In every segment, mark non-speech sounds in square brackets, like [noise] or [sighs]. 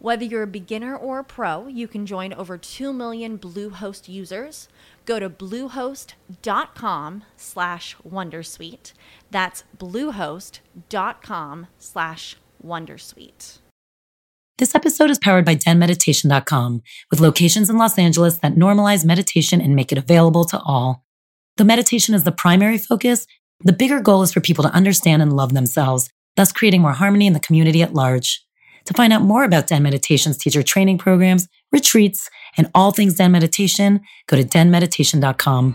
Whether you're a beginner or a pro, you can join over 2 million Bluehost users. Go to bluehost.com slash wondersuite. That's bluehost.com slash wondersuite. This episode is powered by denmeditation.com with locations in Los Angeles that normalize meditation and make it available to all. The meditation is the primary focus, the bigger goal is for people to understand and love themselves, thus creating more harmony in the community at large. To find out more about Den Meditation's teacher training programs, retreats, and all things Den Meditation, go to denmeditation.com.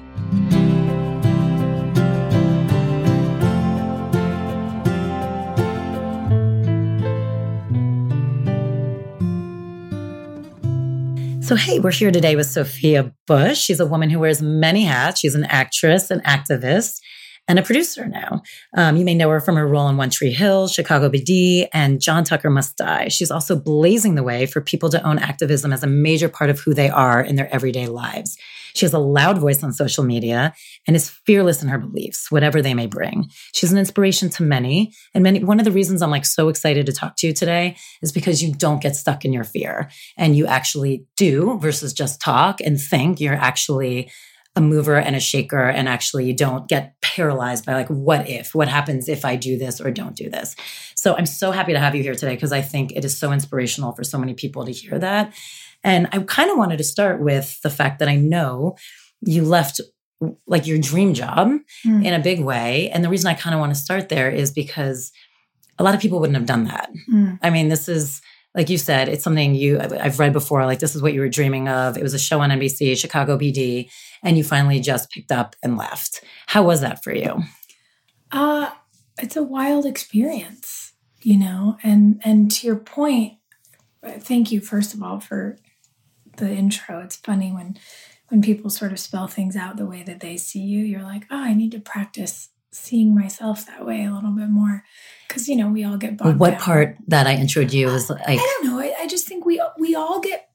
So, hey, we're here today with Sophia Bush. She's a woman who wears many hats. She's an actress, an activist, and a producer now. Um, you may know her from her role in One Tree Hill, Chicago PD, and John Tucker Must Die. She's also blazing the way for people to own activism as a major part of who they are in their everyday lives. She has a loud voice on social media and is fearless in her beliefs, whatever they may bring. She's an inspiration to many. And many, one of the reasons I'm like so excited to talk to you today is because you don't get stuck in your fear and you actually do versus just talk and think. You're actually a mover and a shaker and actually you don't get paralyzed by like what if? What happens if i do this or don't do this? So i'm so happy to have you here today because i think it is so inspirational for so many people to hear that. And i kind of wanted to start with the fact that i know you left like your dream job mm. in a big way. And the reason i kind of want to start there is because a lot of people wouldn't have done that. Mm. i mean this is like you said, it's something you I've read before. Like this is what you were dreaming of. It was a show on NBC, Chicago PD, and you finally just picked up and left. How was that for you? Uh, it's a wild experience, you know. And and to your point, thank you first of all for the intro. It's funny when when people sort of spell things out the way that they see you. You're like, oh, I need to practice seeing myself that way a little bit more. Because you know we all get bogged what down. part that i introed you was like i don't know. I, I, just think we we all get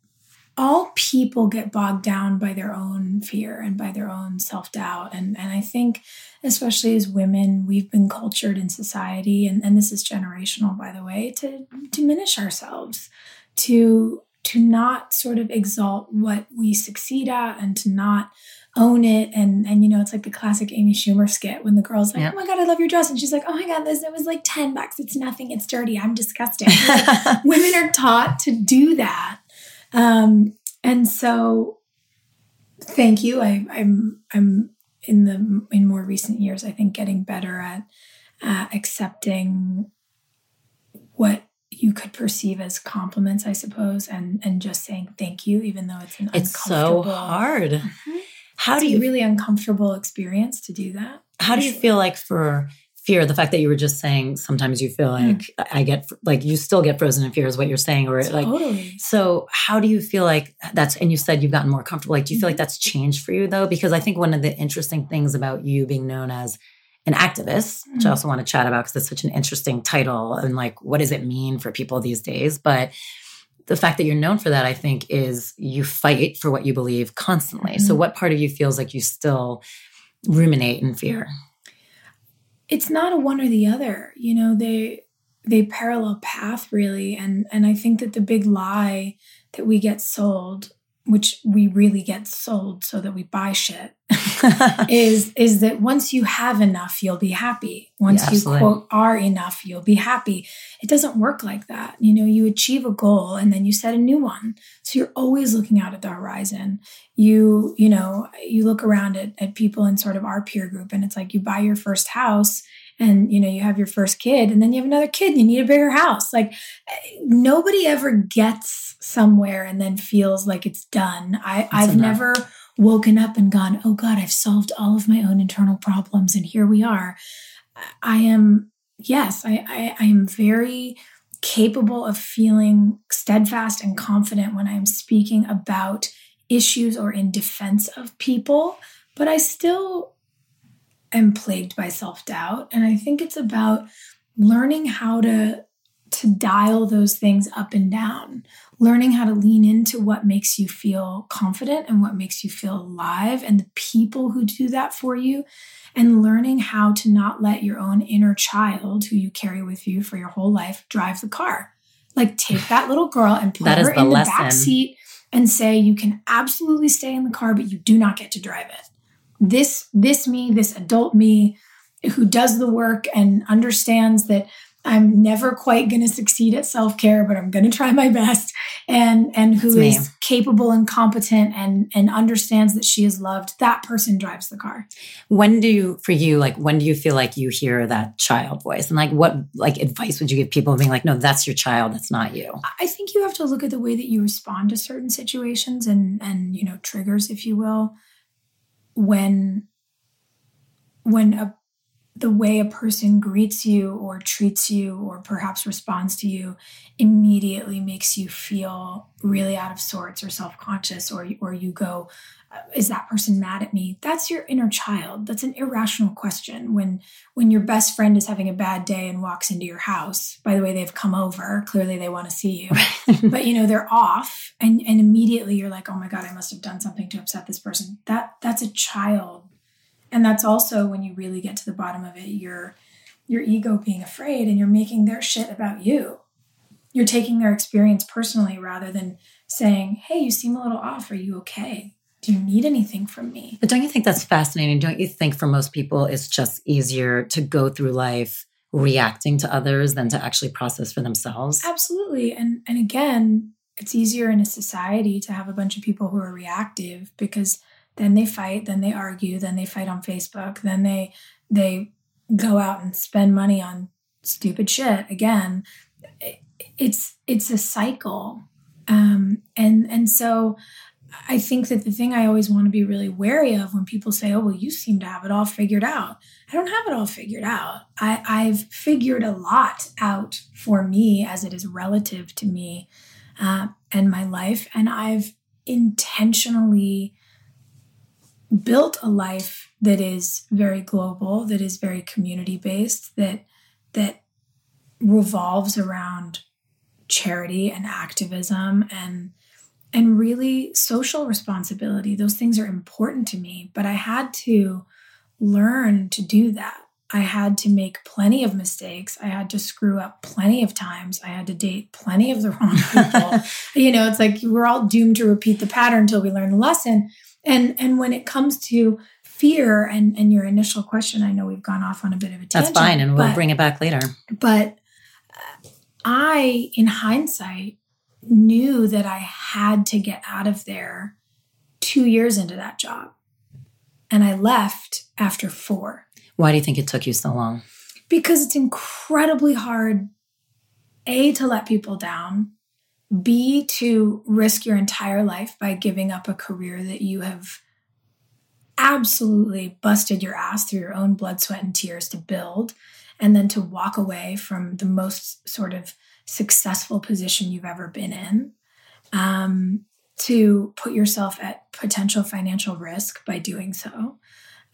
all people get bogged down by their own fear and by their own self-doubt. And and i think especially as women we've been cultured in society and, and this is generational by the way to diminish ourselves to to not sort of exalt what we succeed at and to not own it. And and you know it's like the classic amy schumer skit when the girl's like yep. oh my god i love your dress. And she's like oh my god this it was like 10 bucks. It's nothing. It's dirty. I'm disgusting. Like, [laughs] women are taught to do that. Um and so thank you. I i'm i'm in the in more recent years i think getting better at uh, accepting what you could perceive as compliments, I suppose, and and just saying thank you, even though it's an it's so hard. Mm-hmm. How it's do you really uncomfortable experience to do that? How do you feel like for fear the fact that you were just saying sometimes you feel like mm. i get like you still get frozen in fear is what you're saying or totally. like so how do you feel like that's and you said you've gotten more comfortable like do you mm-hmm. feel like mm-hmm. that's changed for you though because i think one of the interesting things about you being known as an activist, which I mm. also want to chat about because it's such an interesting title and like what does it mean for people these days. But the fact that you're known for that, I think, is you fight for what you believe constantly. Mm-hmm. So what part of you feels like you still ruminate in fear? It's not a one or the other. You know, they they parallel path really. And and I think that the big lie that we get sold which we really get sold so that we buy shit [laughs] is is that once you have enough you'll be happy. Once yeah, you quote are enough you'll be happy. It doesn't work like that. You know you achieve a goal and then you set a new one. So you're always looking out at the horizon. You you know you look around at, at people in sort of our peer group and it's like you buy your first house and you know you have your first kid and then you have another kid and you need a bigger house. Like nobody ever gets somewhere and then feels like it's done. I i've enough. never woken up and gone oh god i've solved all of my own internal problems and here we are. I am yes i, I, I am very capable of feeling steadfast and confident when i'm speaking about issues or in defense of people but i still am plagued by self-doubt. And i think it's about learning how to to dial those things up and down. Learning how to lean into what makes you feel confident and what makes you feel alive and the people who do that for you and learning how to not let your own inner child who you carry with you for your whole life drive the car. Like take that little girl and [sighs] put her the in lesson. the back seat and say you can absolutely stay in the car but you do not get to drive it. This this me this adult me who does the work and understands that I'm never quite going to succeed at self-care, but I'm going to try my best. And and who is capable and competent and and understands that she is loved. That person drives the car. When do you, for you, like when do you feel like you hear that child voice? And like what like advice would you give people being like, no, that's your child, that's not you? I think you have to look at the way that you respond to certain situations and and you know triggers, if you will, when when a the way a person greets you or treats you or perhaps responds to you immediately makes you feel really out of sorts or self-conscious or or you go is that person mad at me? That's your inner child. That's an irrational question when when your best friend is having a bad day and walks into your house. By the way they've come over. Clearly they want to see you. [laughs] But you know they're off and and immediately you're like oh my god i must have done something to upset this person. That that's a child and that's also when you really get to the bottom of it your your ego being afraid and you're making their shit about you. You're taking their experience personally rather than saying hey you seem a little off. Are you okay? Do you need anything from me? But don't you think that's fascinating? Don't you think for most people it's just easier to go through life reacting to others than to actually process for themselves? Absolutely. And and again it's easier in a society to have a bunch of people who are reactive because then they fight then they argue then they fight on facebook then they they go out and spend money on stupid shit again. It's it's a cycle. Um and and so i think that the thing i always want to be really wary of when people say oh well you seem to have it all figured out. I don't have it all figured out. I i've figured a lot out for me as it is relative to me uh, and my life and i've intentionally built a life that is very global, that is very community based, that that revolves around charity and activism and and really social responsibility. Those things are important to me, but I had to learn to do that. I had to make plenty of mistakes. I had to screw up plenty of times. I had to date plenty of the wrong people. [laughs] you know, it's like we're all doomed to repeat the pattern until we learn the lesson. And and when it comes to fear and and your initial question, I know we've gone off on a bit of a tangent. That's fine, and we'll but, bring it back later. But uh, I, in hindsight, knew that I had to get out of there two years into that job, and I left after four. Why do you think it took you so long? Because it's incredibly hard, a to let people down B, to risk your entire life by giving up a career that you have absolutely busted your ass through your own blood, sweat, and tears to build, and then to walk away from the most sort of successful position you've ever been in, um, to put yourself at potential financial risk by doing so.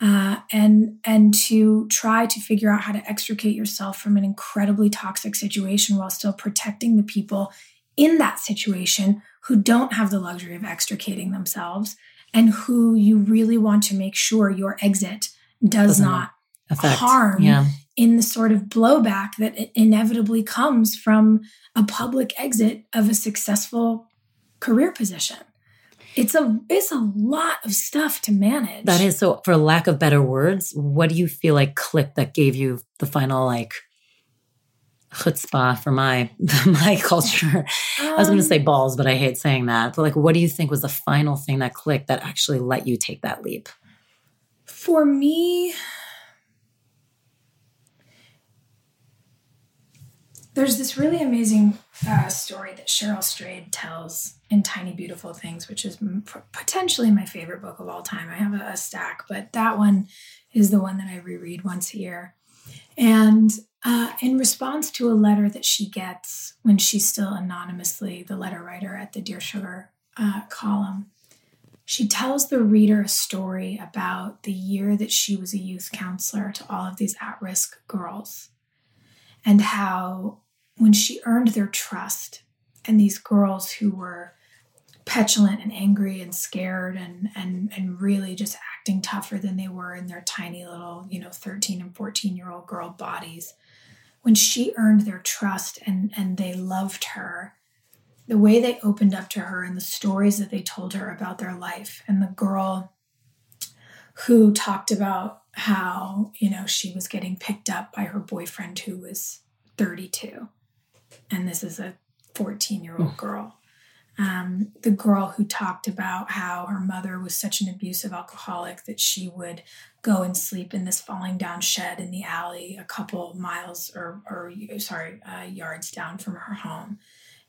Uh, and and to try to figure out how to extricate yourself from an incredibly toxic situation while still protecting the people in that situation who don't have the luxury of extricating themselves and who you really want to make sure your exit does Doesn't not affect. harm yeah. in the sort of blowback that inevitably comes from a public exit of a successful career position. It's a it's a lot of stuff to manage. That is so for lack of better words, what do you feel like clicked that gave you the final like chutzpah for my [laughs] my culture. Um, I was going to say balls, but I hate saying that. But like, what do you think was the final thing that clicked that actually let you take that leap? For me, there's this really amazing uh, story that Cheryl Strayed tells in Tiny Beautiful Things, which is potentially my favorite book of all time. I have a, a, stack, but that one is the one that I reread once a year. And uh, in response to a letter that she gets when she's still anonymously the letter writer at the Dear Sugar uh, column, she tells the reader a story about the year that she was a youth counselor to all of these at risk girls and how when she earned their trust and these girls who were petulant and angry and scared and and and really just acting tougher than they were in their tiny little you know 13 and 14 year old girl bodies when she earned their trust and and they loved her the way they opened up to her and the stories that they told her about their life and the girl who talked about how you know she was getting picked up by her boyfriend who was 32 and this is a 14 year old girl. Um, the girl who talked about how her mother was such an abusive alcoholic that she would go and sleep in this falling down shed in the alley a couple miles or, or sorry uh, yards down from her home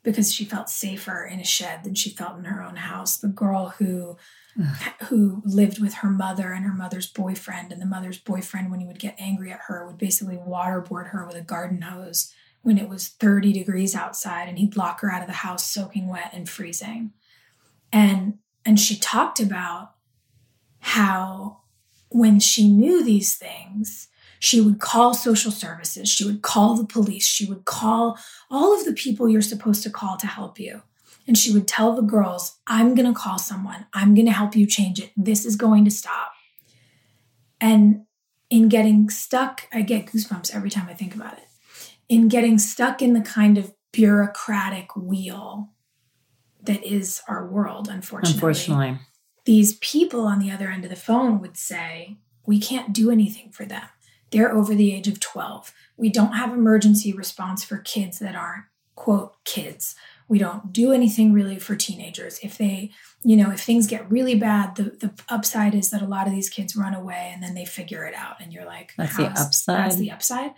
because she felt safer in a shed than she felt in her own house. The girl who [sighs] who lived with her mother and her mother's boyfriend, and the mother's boyfriend, when he would get angry at her, would basically waterboard her with a garden hose when it was 30 degrees outside, and he'd lock her out of the house soaking wet and freezing. And and she talked about how when she knew these things, she would call social services, she would call the police, she would call all of the people you're supposed to call to help you. And she would tell the girls, I'm going to call someone, I'm going to help you change it. This is going to stop. And in getting stuck, I get goosebumps every time I think about it. In getting stuck in the kind of bureaucratic wheel that is our world, unfortunately. Unfortunately. These people on the other end of the phone would say, We can't do anything for them. They're over the age of 12. We don't have emergency response for kids that aren't, quote, kids. We don't do anything really for teenagers. If they, you know, if things get really bad, the, the upside is that a lot of these kids run away and then they figure it out. And you're like, that's the upside. That's the upside.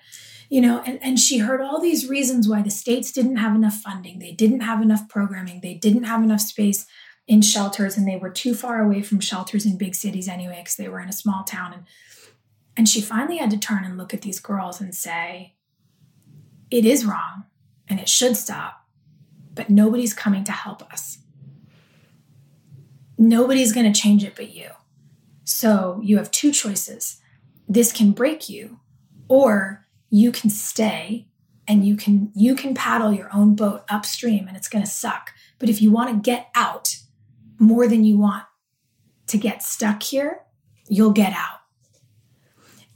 You know, and, and she heard all these reasons why the states didn't have enough funding, they didn't have enough programming, they didn't have enough space in shelters, and they were too far away from shelters in big cities anyway, because they were in a small town. And and she finally had to turn and look at these girls and say, it is wrong and it should stop, but nobody's coming to help us. Nobody's going to change it but you. So you have two choices. This can break you, or you can stay and you can you can paddle your own boat upstream and it's going to suck. But if you want to get out more than you want to get stuck here, you'll get out.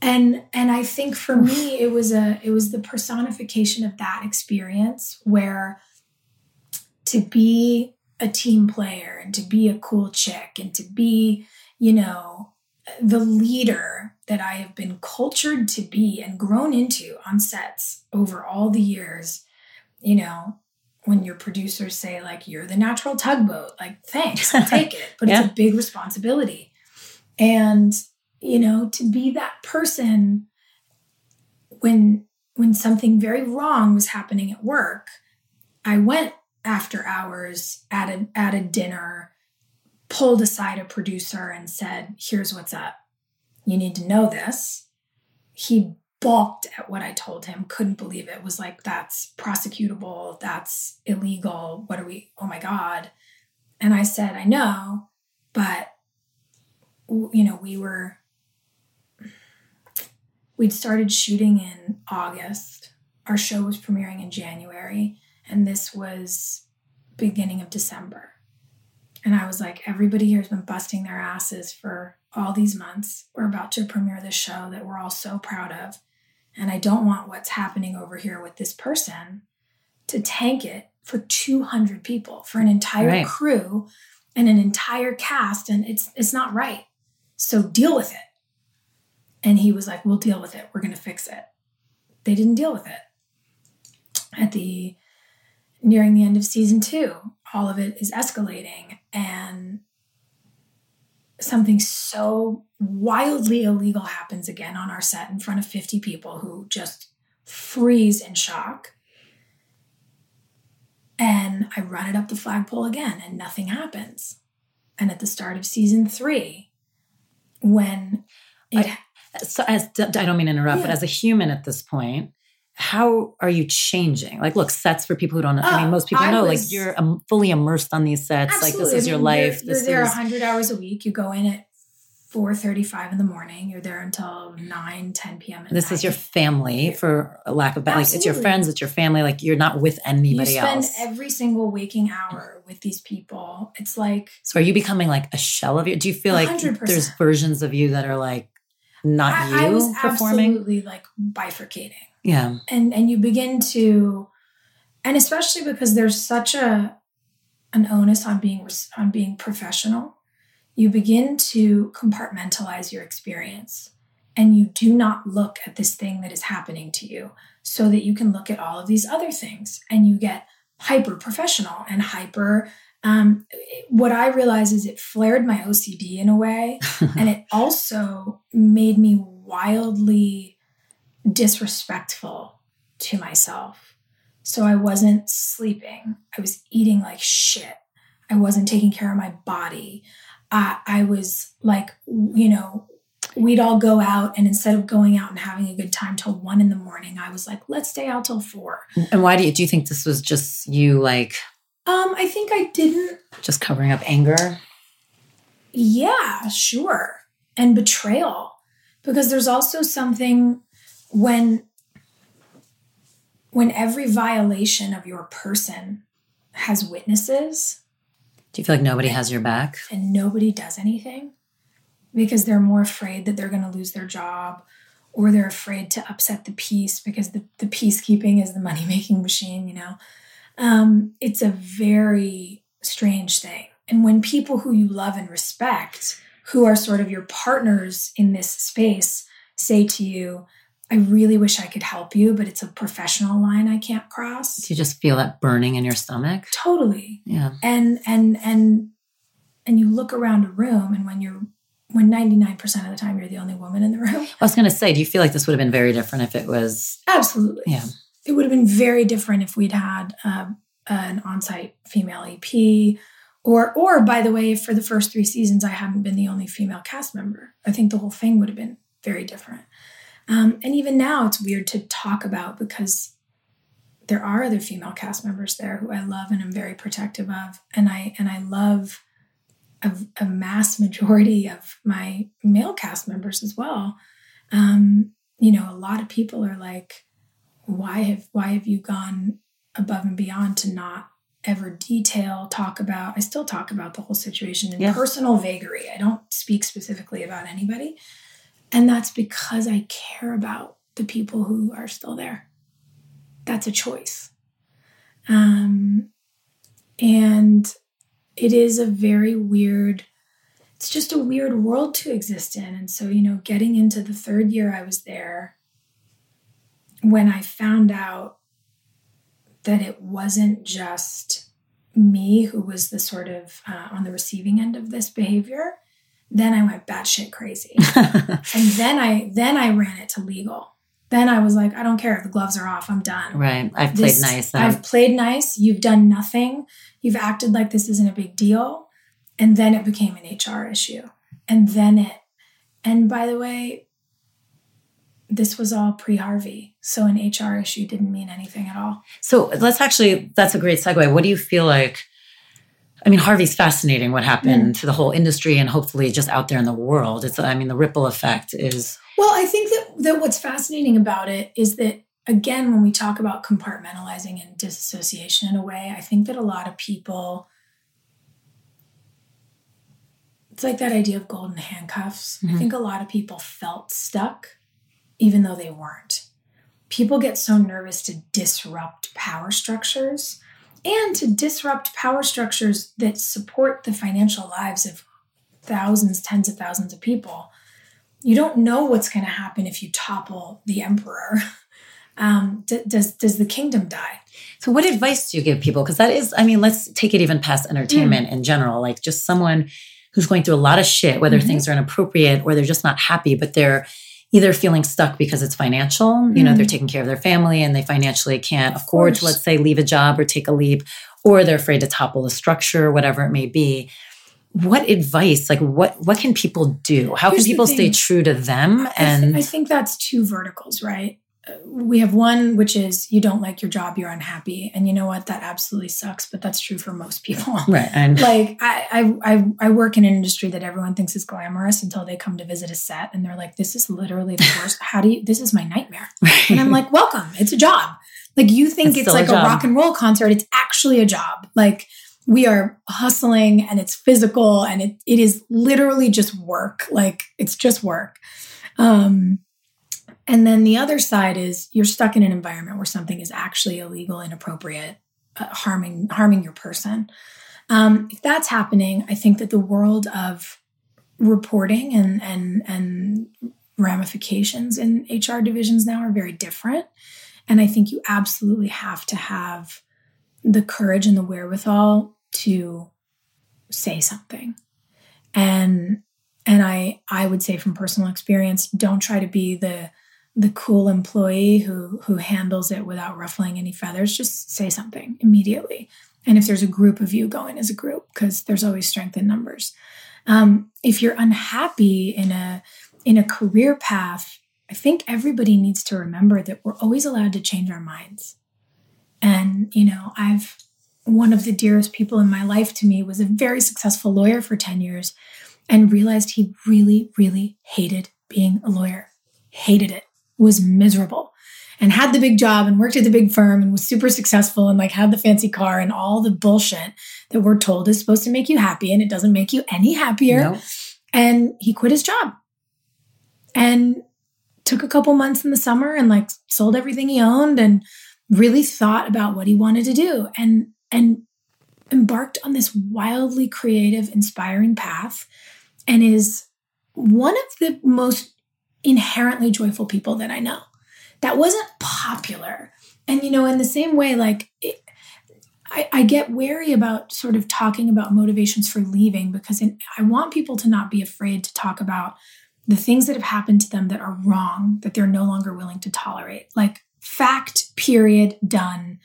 And and i think for me it was a it was the personification of that experience where to be a team player and to be a cool chick and to be you know the leader that i have been cultured to be and grown into on sets over all the years you know when your producers say like you're the natural tugboat like thanks i'll [laughs] take it. But yeah. it's a big responsibility. And you know to be that person when when something very wrong was happening at work i went after hours at a at a dinner pulled aside a producer and said here's what's up. You need to know this. He balked at what i told him couldn't believe it was like that's prosecutable that's illegal what are we oh my god and i said i know but you know we were We'd started shooting in August. Our show was premiering in January, and this was beginning of December. And I was like, everybody here has been busting their asses for all these months. We're about to premiere this show that we're all so proud of. And I don't want what's happening over here with this person to tank it for 200 people, for an entire right. crew and an entire cast. And it's, it's not right. So deal with it. And he was like, We'll deal with it. We're going to fix it. They didn't deal with it. At the nearing the end of season two, all of it is escalating and something so wildly illegal happens again on our set in front of 50 people who just freeze in shock. And I run it up the flagpole again, and nothing happens. And at the start of season three, when it. I, so as I don't mean to interrupt, yeah. but as a human at this point, how are you changing? Like, look, sets for people who don't know. I Oh, mean, most people I know, was- like, you're um, fully immersed on these sets. Like, this is I your life. You're, this you're there is 100 hours a week. You go in at 4.35 in the morning. You're there until 9, 10 p.m. this is your family, for lack of better. Like, it's your friends, it's your family. Like, you're not with You anybody spend else. every single waking hour with these people. It's like so, are you becoming like a shell of you? Do you feel like 100%. there's versions of you that are like not I, you I was performing? absolutely like bifurcating. Yeah. and and you begin to and especially because there's such a an onus on being on being professional you begin to compartmentalize your experience and you do not look at this thing that is happening to you so that you can look at all of these other things and you get hyper professional and hyper um, what i realize is it flared my ocd in a way [laughs] and it also made me wildly disrespectful to myself. So I wasn't sleeping. I was eating like shit. I wasn't taking care of my body. I, I was like, you know, we'd all go out, and instead of going out and having a good time till one in the morning, I was like, let's stay out till four. and why do you, do you think this was just you like Um, I think I didn't just covering up anger? Yeah, sure. And betrayal. Because there's also something when when every violation of your person has witnesses Do you feel like nobody has your back? and nobody does anything because they're more afraid that they're going to lose their job or they're afraid to upset the peace because the, the peacekeeping is the money making machine, you know. Um, it's a very strange thing. And when people who you love and respect, who are sort of your partners in this space, say to you, I really wish I could help you, but it's a professional line I can't cross. Do you just feel that burning in your stomach? Totally Yeah. and and and and you look around a room and when you're when 99% of the time you're the only woman in the room I was going to say, do you feel like this would have been very different if it was, absolutely yeah. it would have been very different if we'd had uh, an on-site female ep or or by the way for the first three seasons i hadn't been the only female cast member i think the whole thing would have been very different um, and even now it's weird to talk about because there are other female cast members there who i love and i'm very protective of. And i and i love a, a mass [laughs] majority of my male cast members as well. Um, you know a lot of people are like why have why have you gone above and beyond to not ever detail talk about i still talk about the whole situation in Yeah. personal vagary. I don't speak specifically about anybody and that's because i care about the people who are still there. That's a choice. Um and it is a very weird it's just a weird world to exist in. And so you know getting into the third year i was there when I found out that it wasn't just me who was the sort of uh, on the receiving end of this behavior, then I went batshit crazy, [laughs] and then I then I ran it to legal. Then I was like, I don't care if the gloves are off, I'm done. right. I've played This- nice. I've played nice. You've done nothing. You've acted like this isn't a big deal, and then it became an HR issue, and then it. And by the way, this was all pre Harvey, so an HR issue didn't mean anything at all. So let's actually, that's a great segue. What do you feel like? I mean, Harvey's fascinating what happened to the whole industry and hopefully just out there in the world. It's, I mean, the ripple effect is, Well, I think that, that what's fascinating about it is that, again, when we talk about compartmentalizing and disassociation in a way, I think that a lot of people, it's like that idea of golden handcuffs. I Mhm. think a lot of people felt stuck, even though they weren't. People get so nervous to disrupt power structures and to disrupt power structures that support the financial lives of thousands, tens of thousands of people you don't know what's going to happen if you topple the emperor. [laughs] Um, d- does does the kingdom die? so what advice do you give people? Because that is, I mean, let's take it even past entertainment in general, like just someone who's going through a lot of shit, whether Mhm. things are inappropriate or they're just not happy, but they're either feeling stuck because it's financial, you know, they're mm. taking care of their family and they financially can't afford to, let's say, leave a job or take a leap, or they're afraid to topple the structure, whatever it may be. What advice, like what what can people do? How Here's can people stay true to them? I, th- And I think that's two verticals, right? We have one, which is you don't like your job, you're unhappy. And you know what? That absolutely sucks, but that's true for most people. [laughs] right, and [laughs] like I, I I work in an industry that everyone thinks is glamorous until they come to visit a set and they're like, this is literally the worst. [laughs] How do you this is my nightmare. And I'm like, welcome, it's a job. Like you think It's it's, still a like a, rock and roll concert. It's actually a job. Like we are hustling and it's physical and it, it is literally just work. Like it's just work. Um and then the other side is you're stuck in an environment where something is actually illegal, inappropriate, uh, harming harming your person. Um, if that's happening, I think that the world of reporting and and and ramifications in HR divisions now are very different. And I think you absolutely have to have the courage and the wherewithal to say something. And and I I would say from personal experience, don't try to be the the cool employee who who handles it without ruffling any feathers. Just say something immediately. And if there's a group of you going as a group, because there's always strength in numbers. Um, if you're unhappy in a in a career path, I think everybody needs to remember that we're always allowed to change our minds. And you know, I've one of the dearest people in my life to me was a very successful lawyer for 10 years and realized he really, really hated being a lawyer. Hated it, was miserable, and had the big job and worked at the big firm and was super successful and like had the fancy car and all the bullshit that we're told is supposed to make you happy and it doesn't make you any happier. No. And he quit his job and took a couple months in the summer and like sold everything he owned and really thought about what he wanted to do and and embarked on this wildly creative inspiring path and is one of the most inherently joyful people that I know. That wasn't popular. And, you know, in the same way, like, it, I, I get wary about sort of talking about motivations for leaving because in, I want people to not be afraid to talk about the things that have happened to them that are wrong, that they're no longer willing to tolerate. Like, fact, period, done.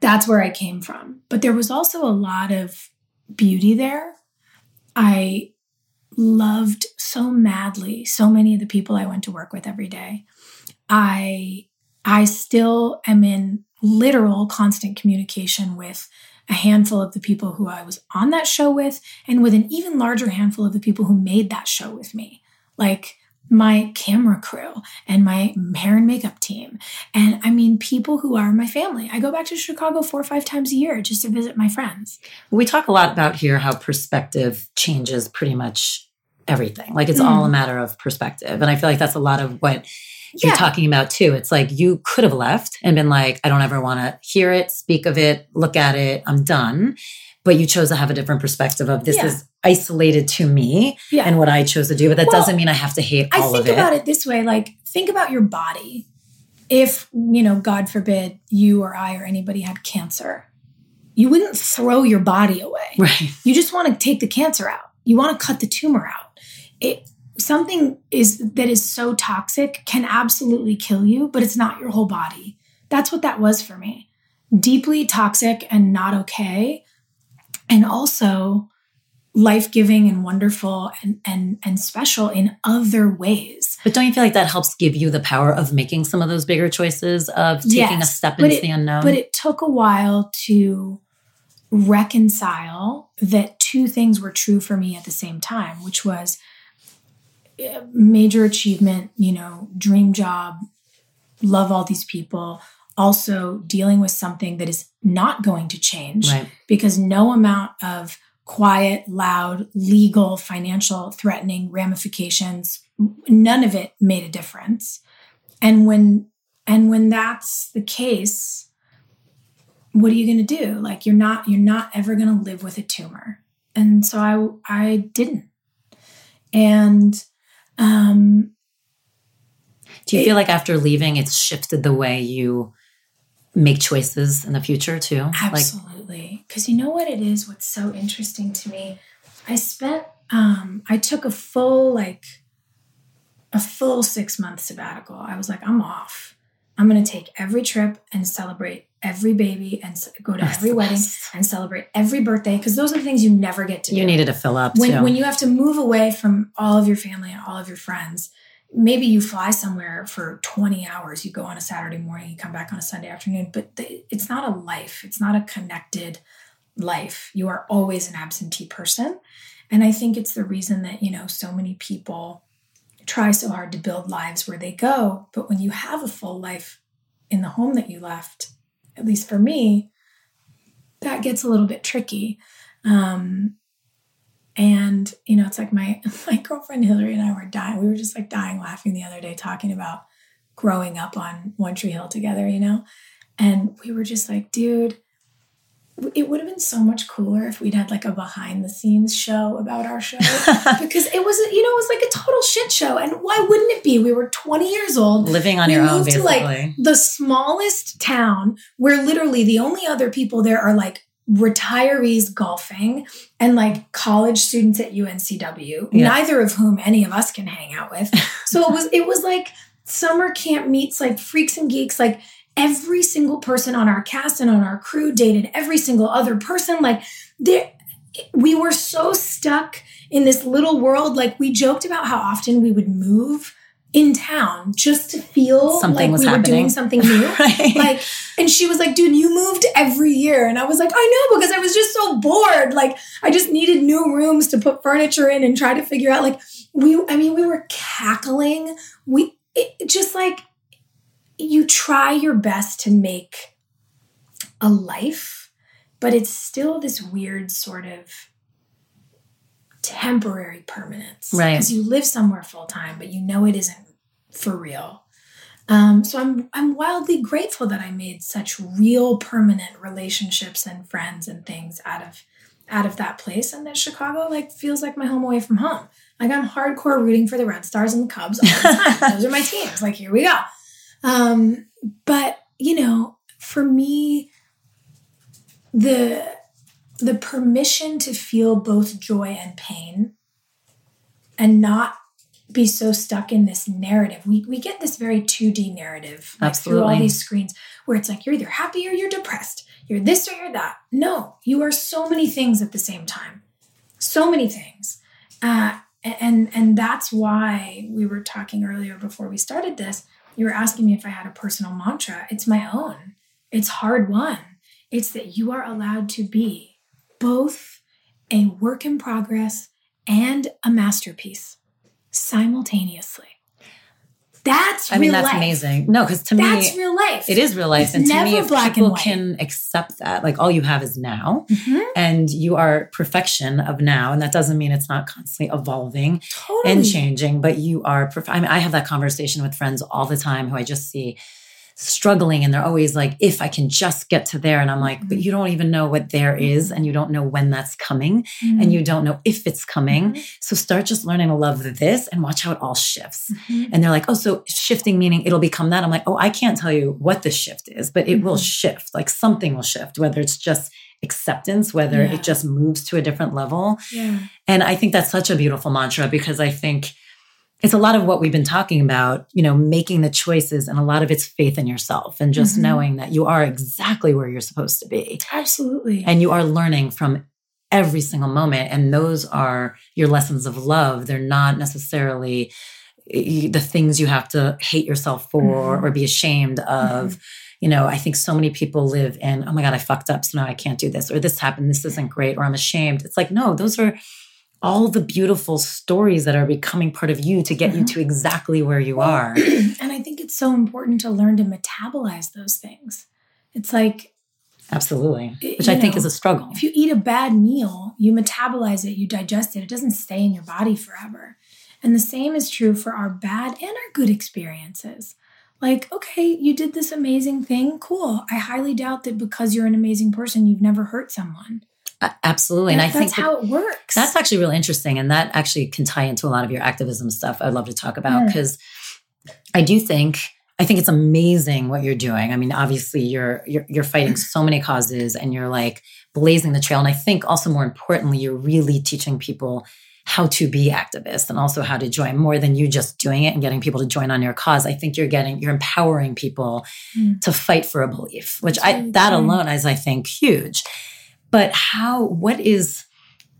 That's where I came from. But there was also a lot of beauty there. I loved so madly so many of the people I went to work with every day. I I still am in literal constant communication with a handful of the people who I was on that show with and with an even larger handful of the people who made that show with me. Like my camera crew and my hair and makeup team. And I mean, people who are my family. I go back to Chicago four or five times a year just to visit my friends. We talk a lot about here how perspective changes pretty much everything. Like it's all a Mm. matter of perspective. And I feel like that's a lot of what you're talking about too. It's like you could have left and been like, I don't ever want to hear it, speak of it, look at it, I'm done. But you chose to have a different perspective of this Yeah. is isolated to me Yeah. and what I chose to do. But that Well, doesn't mean I have to hate I all think of it. I think about it this way like, think about your body. If, you know, God forbid, you or I or anybody had cancer, you wouldn't throw your body away. Right. You just want to take the cancer out. You want to cut the tumor out. It something is that is so toxic can absolutely kill you, but it's not your whole body. That's what that was for me. Deeply toxic and not okay. And also life-giving and wonderful and and and special in other ways. But don't you feel like that helps give you the power of making some of those bigger choices of taking a step into it- the unknown? But it took a while to reconcile that two things were true for me at the same time, which was uh, major achievement, you know, dream job, love all these people, also dealing with something that is not going to change right. because no amount of quiet, loud, legal, financial, threatening ramifications, none of it made a difference. And when and when that's the case, what are you going to do? Like you're not you're not ever going to live with a tumor. And so I I didn't. And um Do you It- feel like after leaving, it's shifted the way you make choices in the future too? Absolutely. Because you know what it is? What's so interesting to me? I spent, um, I took a full, like, a full six month sabbatical. I was like, I'm off. I'm going to take every trip and celebrate every baby and go to That's every wedding best. and celebrate every birthday because those are the things you never get to do You needed to fill up when, when you have to move away from all of your family and all of your friends maybe you fly somewhere for 20 hours you go on a saturday morning you come back on a sunday afternoon but it's not a life it's not a connected life. You are always an absentee person. And i think it's the reason that you know so many people try so hard to build lives where they go but when you have a full life in the home that you left at least for me that gets a little bit tricky. Um, and you know, it's like my [laughs] my girlfriend Hilarie and I were dying. We were just like dying laughing the other day talking about growing up on One Tree Hill together, you know? And we were just like, dude, it would have been so much cooler if we'd had like a behind the scenes show about our show [laughs] because it was you know it was like a total shit show and why wouldn't it be we were 20 years old Living on we your own, moved to like the smallest town where literally the only other people there are like retirees golfing and like college students at UNCW, Yeah. neither of whom any of us can hang out with. [laughs] So it was it was like summer camp meets like freaks and geeks like every single person on our cast and on our crew dated every single other person like there we were so stuck in this little world like we joked about how often we would move in town just to feel Something like was we were doing something new. [laughs] Right. like and she was like dude you moved every year. And i was like i know because i was just so bored. Like i just needed new rooms to put furniture in and try to figure out like we i mean we were cackling. We it just like you try your best to make a life but it's still this weird sort of temporary permanence Right. because you live somewhere full time but you know it isn't for real um, so I'm I'm wildly grateful that I made such real permanent relationships and friends and things out of out of that place and that Chicago like feels like my home away from home. Like I'm hardcore rooting for the Red Stars and the Cubs all the [laughs] time. Those are my teams. Like here we go. Um, but you know, for me, the the permission to feel both joy and pain and not be so stuck in this narrative. We we get this very 2D narrative like, through all these screens where it's like you're either happy or you're depressed. You're this or you're that. No, you are so many things at the same time. So many things. Uh, and and that's why we were talking earlier before we started this. You were asking me if I had a personal mantra. It's my own. It's hard won. It's that you are allowed to be both a work in progress and a masterpiece simultaneously. That's real life. I mean, that's life. amazing. No, because to That's me, that's real life. it is real life. It's and to me, if black people can accept that, like all you have is now, Mhm. and you are perfection of now, and that doesn't mean it's not constantly evolving Totally. and changing, but you are. Perf- I mean, I have that conversation with friends all the time who I just see struggling, and they're always like, "If I can just get to there," and I'm like, "But you don't even know what there is, and you don't know when that's coming, Mhm. and you don't know if it's coming." Mhm. So start just learning to love this, and watch how it all shifts. Mhm. And they're like, oh, so shifting meaning it'll become that. I'm like, oh, I can't tell you what the shift is, but it will Mhm. shift. Like something will shift, whether it's just acceptance, whether Yeah. it just moves to a different level. Yeah. And I think that's such a beautiful mantra because I think it's a lot of what we've been talking about, you know, making the choices and a lot of it's faith in yourself and just Mhm. knowing that you are exactly where you're supposed to be Absolutely. and you are learning from every single moment and those are your lessons of love they're not necessarily the things you have to hate yourself for Mhm. or be ashamed of you know i think so many people live in oh my god i fucked up so now i can't do this or this happened this isn't great or i'm ashamed it's like no those are all the beautiful stories that are becoming part of you to get you Mhm. to exactly where you are [clears throat] and I think it's so important to learn to metabolize those things. It's like absolutely which you i think is a struggle if you eat a bad meal, you metabolize it, you digest it, it doesn't stay in your body forever. And the same is true for our bad and our good experiences. Like, okay, you did this amazing thing, cool. I highly doubt that because you're an amazing person, you've never hurt someone. Absolutely and i That- think that's that- how it works. That's actually really interesting. And that actually can tie into a lot of your activism stuff I'd love to talk about Yeah. because I do think I think it's amazing what you're doing. I mean, obviously you're you're you're fighting so many causes and you're like blazing the trail. And I think also more importantly, you're really teaching people how to be activists and also how to join more than you just doing it and getting people to join on your cause. I think you're getting, you're empowering people mm. to fight for a belief, which I, that alone is, I think, huge. But how, what is,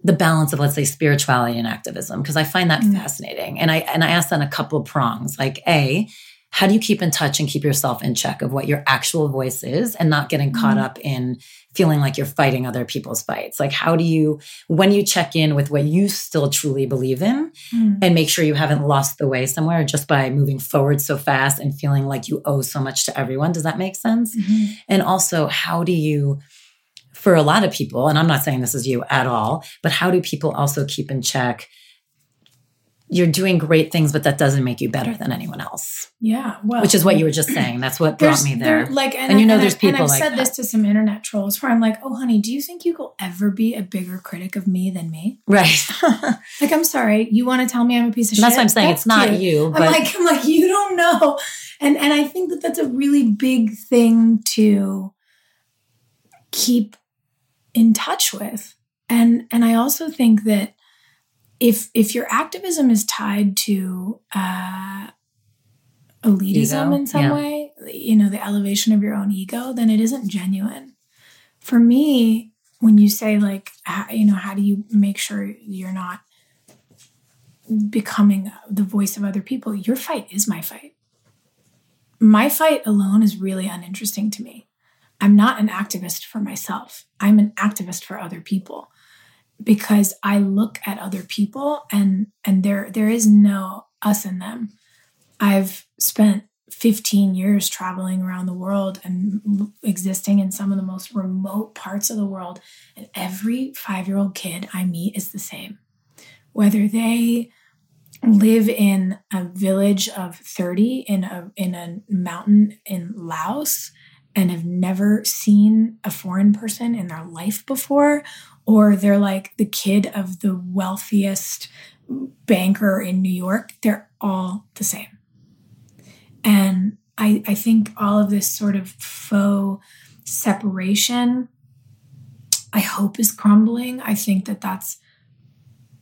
the balance of let's say spirituality and activism because i find that mm. fascinating and i and i ask on a couple of prongs like a how do you keep in touch and keep yourself in check of what your actual voice is and not getting caught mm. up in feeling like you're fighting other people's fights like how do you when you check in with what you still truly believe in mm. and make sure you haven't lost the way somewhere just by moving forward so fast and feeling like you owe so much to everyone does that make sense mm-hmm. and also how do you for a lot of people, and I'm not saying this is you at all, but how do people also keep in check? You're doing great things, but that doesn't make you better than anyone else. Yeah, well, which is what you were just saying. That's what brought me there. Like, and, and you know, and there's I, people. And I've like said that. this to some internet trolls where I'm like, "Oh, honey, do you think you will ever be a bigger critic of me than me?" [laughs] Right. [laughs] like, I'm sorry, you want to tell me I'm a piece of shit? That's what I'm saying. That's it's not cute. you. But... I'm like, I'm like, you don't know, and and I think that that's a really big thing to keep in touch with. And and I also think that if if your activism is tied to uh, elitism ego, in some yeah. way, you know, the elevation of your own ego, then it isn't genuine. For me, when you say like, you know, how do you make sure you're not becoming the voice of other people? Your fight is my fight. My fight alone is really uninteresting to me. I'm not an activist for myself. I'm an activist for other people because I look at other people and and there there is no us in them. I've spent 15 years traveling around the world and existing in some of the most remote parts of the world and every 5-year-old kid I meet is the same. Whether they live in a village of 30 in a in a mountain in Laos and have never seen a foreign person in their life before, or they're like the kid of the wealthiest banker in New York, they're all the same. And I, I think all of this sort of faux separation, I hope is crumbling. I think that that's,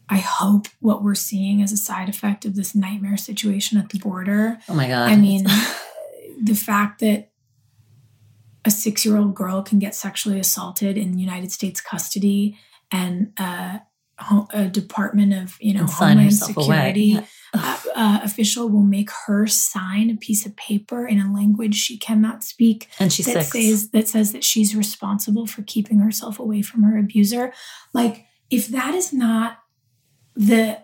I hope what we're seeing as a side effect of this nightmare situation at the border. Oh my God. I mean, [laughs] the fact that a six year old girl can get sexually assaulted in United States custody and uh, a Department of you know Homeland Security uh, uh, official will make her sign a piece of paper in a language she cannot speak, and she that says that says that she's responsible for keeping herself away from her abuser. Like if that is not the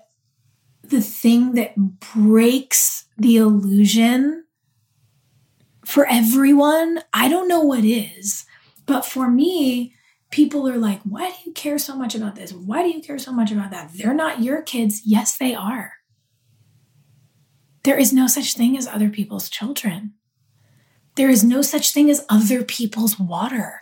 the thing that breaks the illusion for everyone, I don't know what is. But for me, people are like, why do you care so much about this? Why do you care so much about that? They're not your kids. Yes, they are. There is no such thing as other people's children. There is no such thing as other people's water.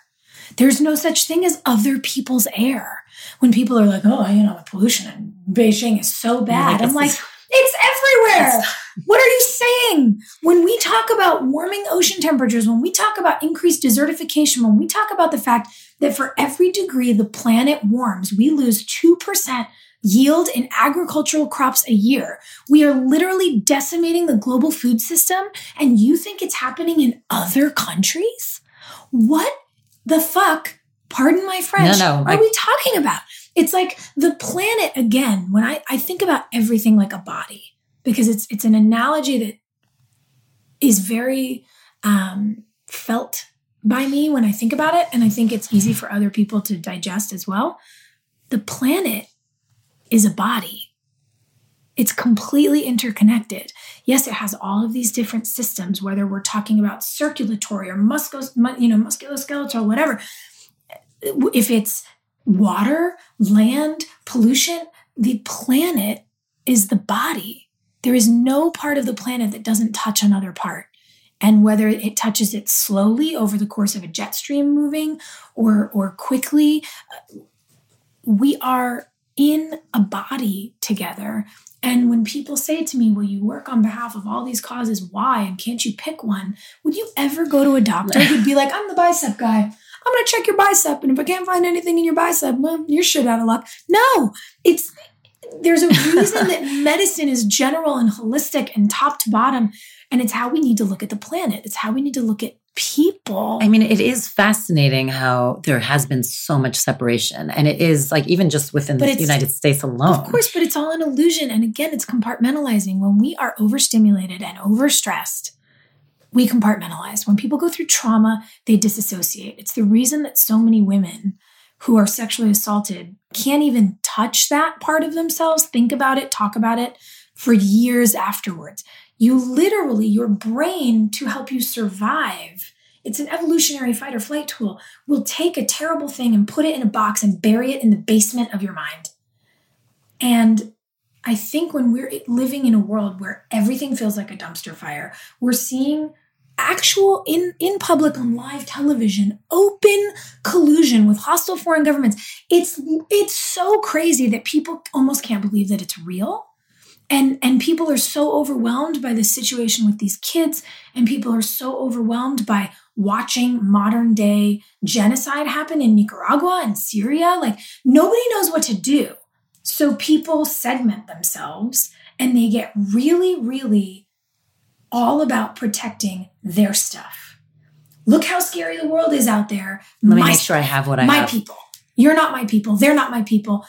There's no such thing as other people's air. When people are like, oh, you know, the pollution in Beijing is so bad, like, I'm like, it's everywhere. What are you saying? When we talk about warming ocean temperatures, when we talk about increased desertification, when we talk about the fact that for every degree the planet warms, we lose 2% yield in agricultural crops a year. We are literally decimating the global food system, and you think it's happening in other countries? What the fuck, pardon my French, no, no, are I- we talking about? It's like the planet again, when I, I think about everything like a body, because it's it's an analogy that is very um, felt by me when I think about it, and I think it's easy for other people to digest as well. The planet is a body. It's completely interconnected. Yes, it has all of these different systems, whether we're talking about circulatory or muscus, you know, musculoskeletal, whatever. If it's water, land, pollution. The planet is the body. There is no part of the planet that doesn't touch another part. And whether it touches it slowly over the course of a jet stream moving or, or quickly, uh, we are in a body together. And when people say to me, Will you work on behalf of all these causes? Why? And can't you pick one? Would you ever go to a doctor who'd be like, I'm the bicep guy? I'm going to check your bicep. And if I can't find anything in your bicep, well, you're shit out of luck. No, it's there's a reason that medicine is general and holistic and top to bottom. And it's how we need to look at the planet. It's how we need to look at people. I mean, it is fascinating how there has been so much separation. And it is like even just within But the United States alone. Of course, but it's all an illusion. And again, it's compartmentalizing. When we are overstimulated and overstressed, we compartmentalize. When people go through trauma, they disassociate. It's the reason that so many women who are sexually assaulted can't even touch that part of themselves, think about it, talk about it for years afterwards. You literally, your brain, to help you survive, it's an evolutionary fight or flight tool, will take a terrible thing and put it in a box and bury it in the basement of your mind. And I think when we're living in a world where everything feels like a dumpster fire, we're seeing actual in in public on live television open collusion with hostile foreign governments. It's it's so crazy that people almost can't believe that it's real. And and people are so overwhelmed by the situation with these kids and people are so overwhelmed by watching modern day genocide happen in Nicaragua and Syria like nobody knows what to do. So people segment themselves and they get really, really all about protecting their stuff. Look how scary the world is out there. Let me My make sure I have what I my have. My people. You're not my people. They're not my people.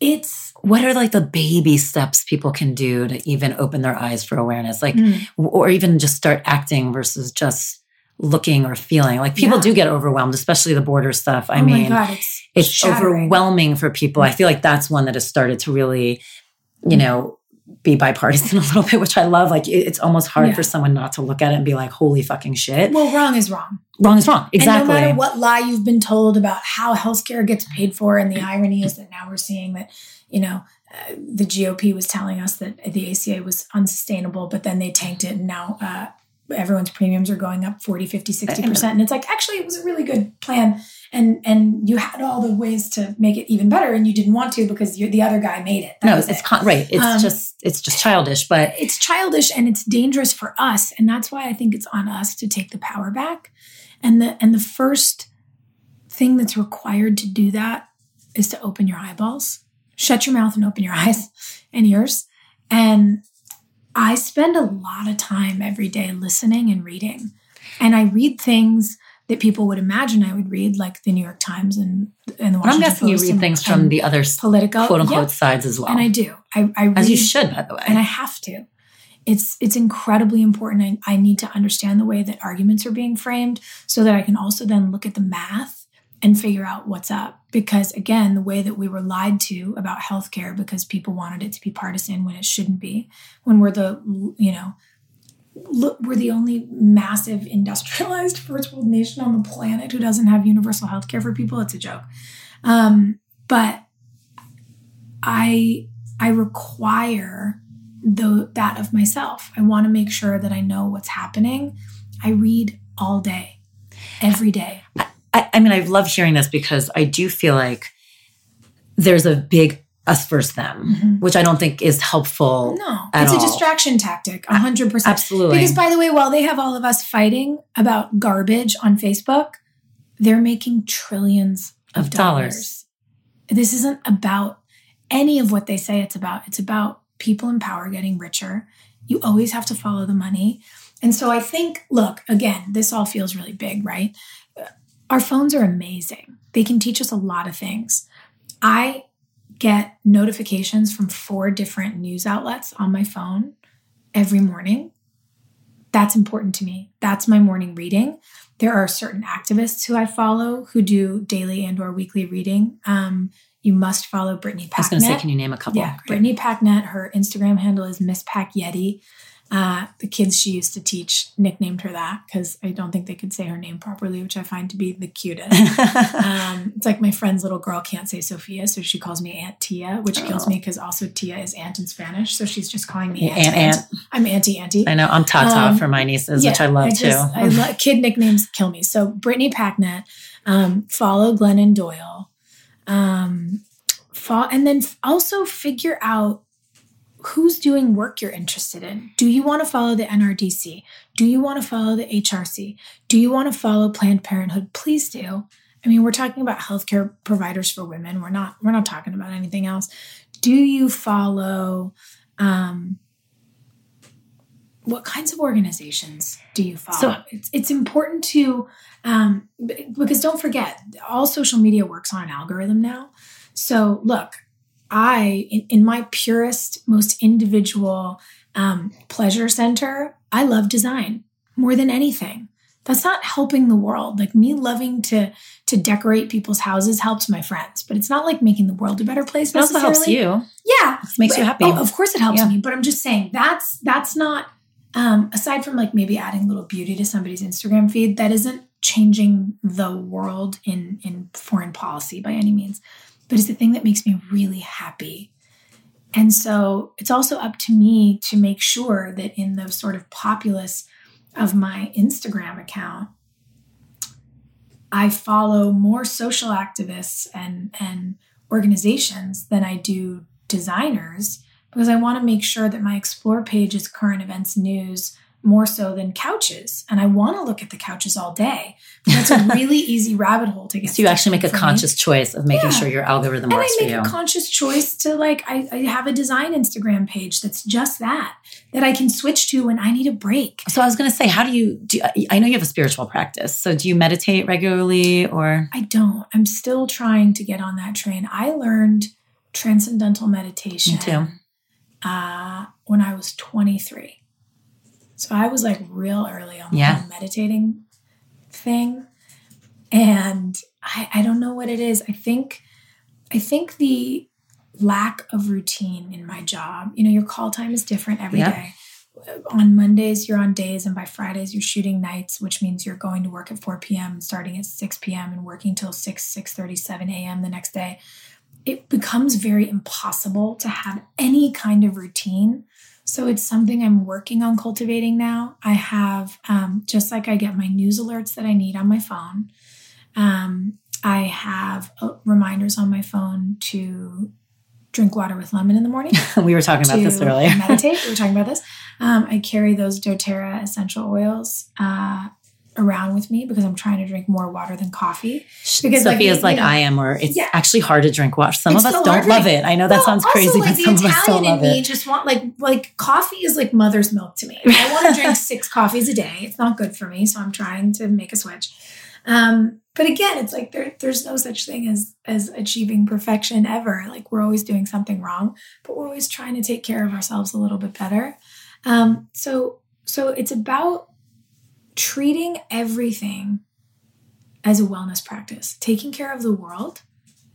It's What are like the baby steps people can do to even open their eyes for awareness? Like, Mm. or even just start acting versus just looking or feeling. Like people Yeah. do get overwhelmed, especially the border stuff. I oh mean, god, it's it's shattering. overwhelming for people. I feel like that's one that has started to really, you know, be bipartisan [laughs] a little bit, which I love. Like it- it's almost hard Yeah. for someone not to look at it and be like, holy fucking shit. Well, wrong is wrong. Wrong is wrong. Exactly. And no matter what lie you've been told about how healthcare gets paid for, and the irony is that now we're seeing that, you know, uh, the GOP was telling us that the ACA was unsustainable, but then they tanked it, and now uh, everyone's premiums are going up 40, 50, 60%. And it's like, actually, it was a really good plan. And and you had all the ways to make it even better, and you didn't want to because the other guy made it. That no, it's it. con- right. It's Um, just it's just childish, but it's childish and it's dangerous for us and that's why i think it's on us to take the power back and the and the first thing that's required to do that is to open your eyeballs shut your mouth and open your [laughs] eyes and ears and i spend a lot of time every day listening and reading and i read things that people would imagine i would read like the new york times and, and the Washington but I'm guessing you read and- things from the other political quote unquote Yeah, sides as well. and i do i, I read as you should, by the way. and I have to. It's it's incredibly important. I, I need to understand the way that arguments are being framed so that I can also then look at the math and figure out what's up. Because again, the way that we were lied to about healthcare because people wanted it to be partisan when it shouldn't be, when we're the you know look we're the only massive industrialized [laughs] first world nation on the planet who doesn't have universal healthcare for people. It's a joke. Um, but I I require the that of myself. I want to make sure that I know what's happening. I read all day, every day. I, I mean, I love hearing this because I do feel like there's a big us versus them, Mhm. which I don't think is helpful. No, it's all. a distraction tactic, a hundred percent. Absolutely. Because by the way, while they have all of us fighting about garbage on Facebook, they're making trillions of, Of dollars. dollars. This isn't about any of what they say it's about. It's about people in power getting richer. You always have to follow the money. And so I think, look, again, this all feels really big, right? Our phones are amazing. They can teach us a lot of things. I get notifications from four different news outlets on my phone every morning. That's important to me. That's my morning reading. There are certain activists who I follow who do daily and or weekly reading. Um, you must follow Brittany I was going to say, can you name a couple? Yeah, Great. Brittany Packnett. Her Instagram handle is Miss Packyetti. Uh, the kids she used to teach nicknamed her that because I don't think they could say her name properly, which I find to be the cutest. [laughs] um, it's like my friend's little girl can't say Sophia, so she calls me Aunt Tia, which kills Oh. me because also Tia is aunt in Spanish, so she's just calling me Yeah, Aunt. Aunt, Aunt. I'm Auntie Auntie. I know. I'm Tata Um, for my nieces, which I Yeah, love just- too. I love kid nicknames kill me. So Brittany Packnett, um, follow Glennon Doyle, um, fo- and then also figure out who's doing work you're interested in. Do you want to follow the NRDC? Do you want to follow the HRC? Do you want to follow Planned Parenthood? Please do. I mean, we're talking about healthcare providers for women. We're not we're not talking about anything else. Do you follow um what kinds of organizations do you follow? So, it's, it's important to um, because don't forget, all social media works on an algorithm now. So look, I in, in my purest, most individual um, pleasure center, I love design more than anything. That's not helping the world. Like me loving to to decorate people's houses helps my friends, but it's not like making the world a better place. It also helps you. Yeah, it makes but, you happy. Oh, of course, it helps yeah. me. But I'm just saying that's that's not um, aside from like maybe adding a little beauty to somebody's Instagram feed. That isn't changing the world in in foreign policy by any means, but it's the thing that makes me really happy. And so it's also up to me to make sure that in the sort of populace of my Instagram account, I follow more social activists and, and organizations than I do designers because I want to make sure that my explore page is current events news more so than couches. And I want to look at the couches all day. But that's a [laughs] really easy rabbit hole to get. Into. So you actually make a conscious me. choice of making yeah. sure your algorithm and works for you. I make a conscious choice to like, I, I have a design Instagram page that's just that, that I can switch to when I need a break. So I was going to say, how do you, do you, I know you have a spiritual practice. So do you meditate regularly or? I don't. I'm still trying to get on that train. I learned transcendental meditation. Me too. Uh, when I was 23. So I was like real early on the yeah. meditating thing. And I, I don't know what it is. I think I think the lack of routine in my job. You know, your call time is different every day. On Mondays, you're on days, and by Fridays, you're shooting nights, which means you're going to work at 4 p.m. starting at 6 p.m. and working till 6, 6 37 a.m. the next day. It becomes very impossible to have any kind of routine so it's something I'm working on cultivating now. I have, um, just like I get my news alerts that I need on my phone, um, I have uh, reminders on my phone to drink water with lemon in the morning. [laughs] we were talking about this earlier. meditate. We were talking about this. Um, I carry those doTERRA essential oils uh, around with me because I'm trying to drink more water than coffee. Because Sophia's like, like know, I am, where it's yeah. actually hard to drink water. Some it's of us don't love it. I know that well, sounds crazy, like but some of us love it. just want like like coffee is like mother's milk to me. I want to [laughs] drink six coffees a day. It's not good for me, so I'm trying to make a switch. Um, but again, it's like there, there's no such thing as as achieving perfection ever. Like we're always doing something wrong, but we're always trying to take care of ourselves a little bit better. Um, so so it's about treating everything as a wellness practice, taking care of the world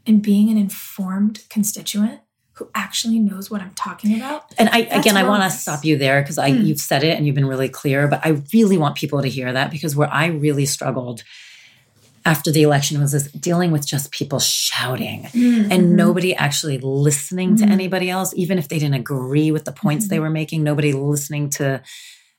and being an informed constituent who actually knows what I'm talking about. And I again, wellness. I want to stop you there because I mm. you've said it and you've been really clear, but I really want people to hear that because where I really struggled after the election was this dealing with just people shouting mm-hmm. and nobody actually listening mm-hmm. to anybody else, even if they didn't agree with the points mm-hmm. they were making, nobody listening to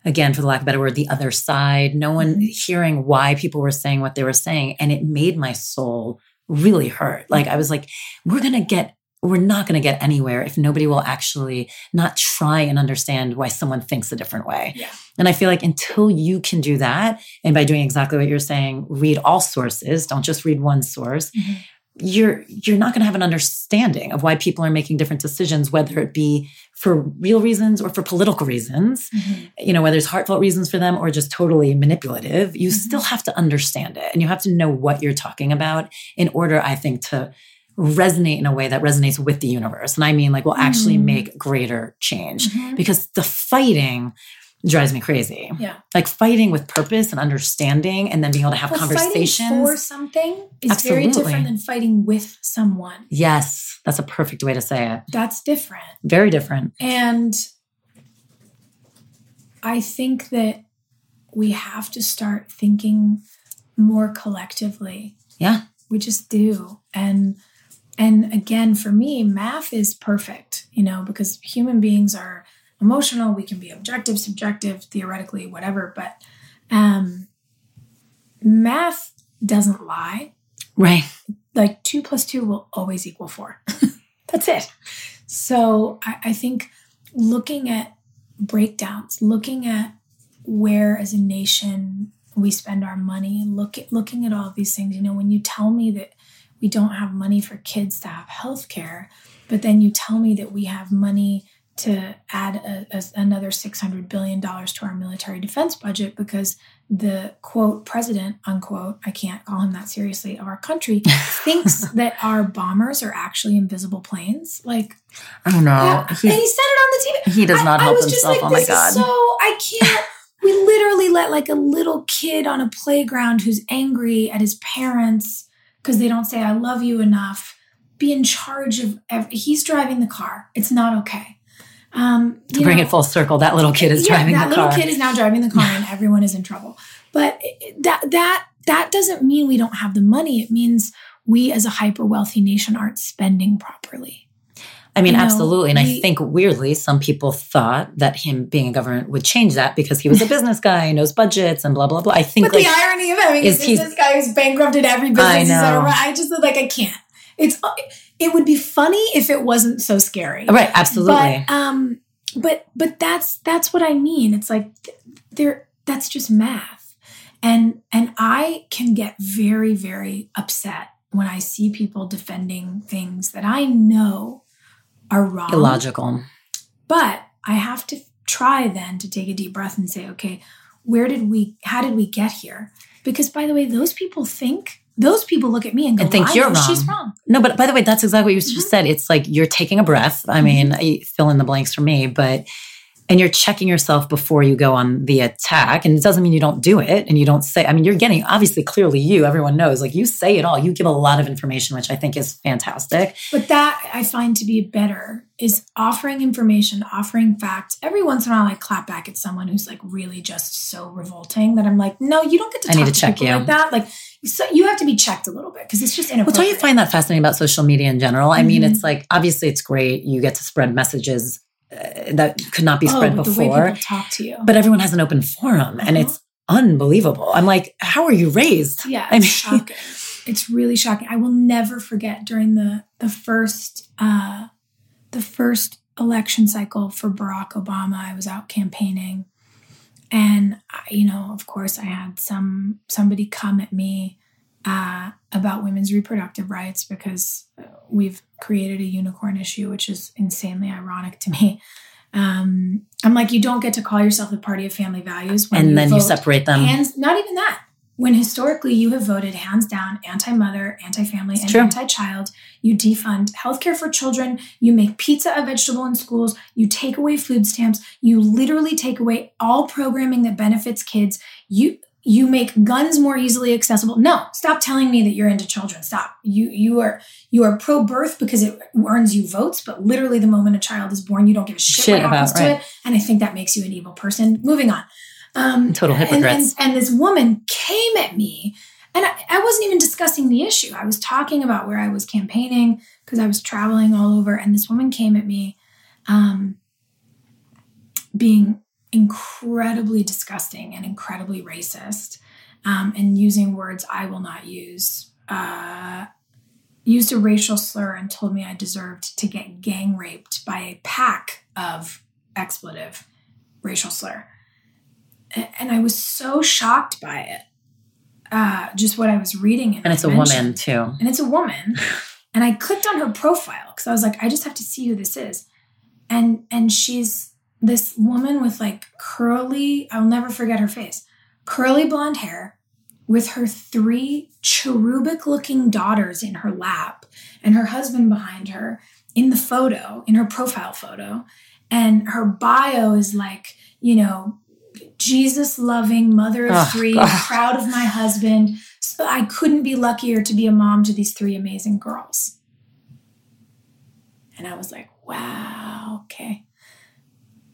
again, for the lack of a better word, the other side, no one mm-hmm. hearing why people were saying what they were saying. And it made my soul really hurt. Like I was like, we're going to get, we're not going to get anywhere if nobody will actually not try and understand why someone thinks a different way. Yeah. And I feel like until you can do that, and by doing exactly what you're saying, read all sources, don't just read one source. Mm-hmm you're you're not going to have an understanding of why people are making different decisions whether it be for real reasons or for political reasons mm-hmm. you know whether it's heartfelt reasons for them or just totally manipulative you mm-hmm. still have to understand it and you have to know what you're talking about in order i think to resonate in a way that resonates with the universe and i mean like will actually mm-hmm. make greater change mm-hmm. because the fighting drives me crazy. Yeah. Like fighting with purpose and understanding and then being able to have but conversations. Fighting for something is Absolutely. very different than fighting with someone. Yes. That's a perfect way to say it. That's different. Very different. And I think that we have to start thinking more collectively. Yeah. We just do. And and again for me math is perfect, you know, because human beings are emotional, we can be objective, subjective, theoretically, whatever. But um, math doesn't lie. Right. Like two plus two will always equal four. [laughs] That's it. So I, I think looking at breakdowns, looking at where as a nation we spend our money look at looking at all these things you know when you tell me that we don't have money for kids to have health care but then you tell me that we have money to add a, a, another $600 billion to our military defense budget because the quote president unquote i can't call him that seriously of our country [laughs] thinks that our bombers are actually invisible planes like I don't know. yeah, and he said it on the tv he does not I, help I was just himself. like oh my god. is so i can't [laughs] we literally let like a little kid on a playground who's angry at his parents because they don't say i love you enough be in charge of every, he's driving the car it's not okay um to bring know, it full circle, that little kid is yeah, driving that little car. kid is now driving the car and everyone is in trouble but that that that doesn't mean we don't have the money it means we as a hyper wealthy nation aren't spending properly I mean, you know, absolutely. And I think weirdly, some people thought that him being a government would change that because he was a [laughs] business guy, knows budgets and blah, blah, blah. I think But like, the irony of having is he's- this guy who's bankrupted every business I know. ever. I just like I can't. It's it would be funny if it wasn't so scary. right, absolutely. But um but but that's that's what I mean. It's like th- there that's just math. And and I can get very very upset when I see people defending things that I know are wrong. Illogical. But I have to try then to take a deep breath and say, okay, where did we, how did we get here? Because by the way, those people think, those people look at me and go, And think "Well, you're know She's wrong." wrong. No, but by the way, that's exactly what you Mm-hmm. just said. It's like you're taking a breath. I mean, I fill in the blanks for me, but and you're checking yourself before you go on the attack. And it doesn't mean you don't do it and you don't say, I mean, you're getting obviously clearly you, everyone knows, like you say it all. You give a lot of information, which I think is fantastic. But that I find to be better is offering information, offering facts. Every once in a while, I clap back at someone who's like really just so revolting that I'm like, no, you don't get to I need to to check you. like that. Like, so you have to be checked a little bit because it's just Well, inappropriate. don't you find that fascinating about social media in general? I mean, Mhm. it's like obviously it's great. You get to spread messages uh, that could not be oh, spread way before, talk to you? but everyone has an open forum and Uh-huh. it's unbelievable. I'm like, how are you raised? Yeah, I it's mean- shocking. It's really shocking. I will never forget during the the first uh, the first election cycle for Barack Obama. I was out campaigning, and I, you know, of course, I had some somebody come at me uh, about women's reproductive rights because we've created a unicorn issue, which is insanely ironic to me. Um, I'm like, you don't get to call yourself the party of family values when and then you separate them. and not even that when historically you have voted hands down anti-mother anti-family and anti-child you defund healthcare for children you make pizza a vegetable in schools you take away food stamps you literally take away all programming that benefits kids. You you make guns more easily accessible. No stop telling me that you're into children. Stop. You you are you are pro-birth because it earns you votes but literally the moment a child is born you don't give a shit, Shit what happens about, to right. it. And i think that makes you an evil person. Moving on um, Total and- hypocrites. And, and, this woman came at me, and I, I wasn't even discussing the issue. I was talking about where I was campaigning because I was traveling all over, and this woman came at me, um, being incredibly disgusting and incredibly racist, um, and using words I will not use. Uh, used a racial slur and told me I deserved to get gang raped by a pack of expletive racial slur and I was so shocked by it. Uh, just what I was reading, and it's a woman too. and it's a woman. [laughs] and I clicked on her profile because I was like, I just have to see who this is, and and she's this woman with like curly. I'll never forget her face, curly blonde hair, with her three cherubic-looking daughters in her lap, and her husband behind her in the photo, in her profile photo, and her bio is like, you know, Jesus loving mother of Ugh, three, ugh. proud of my husband. So I couldn't be luckier to be a mom to these three amazing girls. And I was like, wow, okay.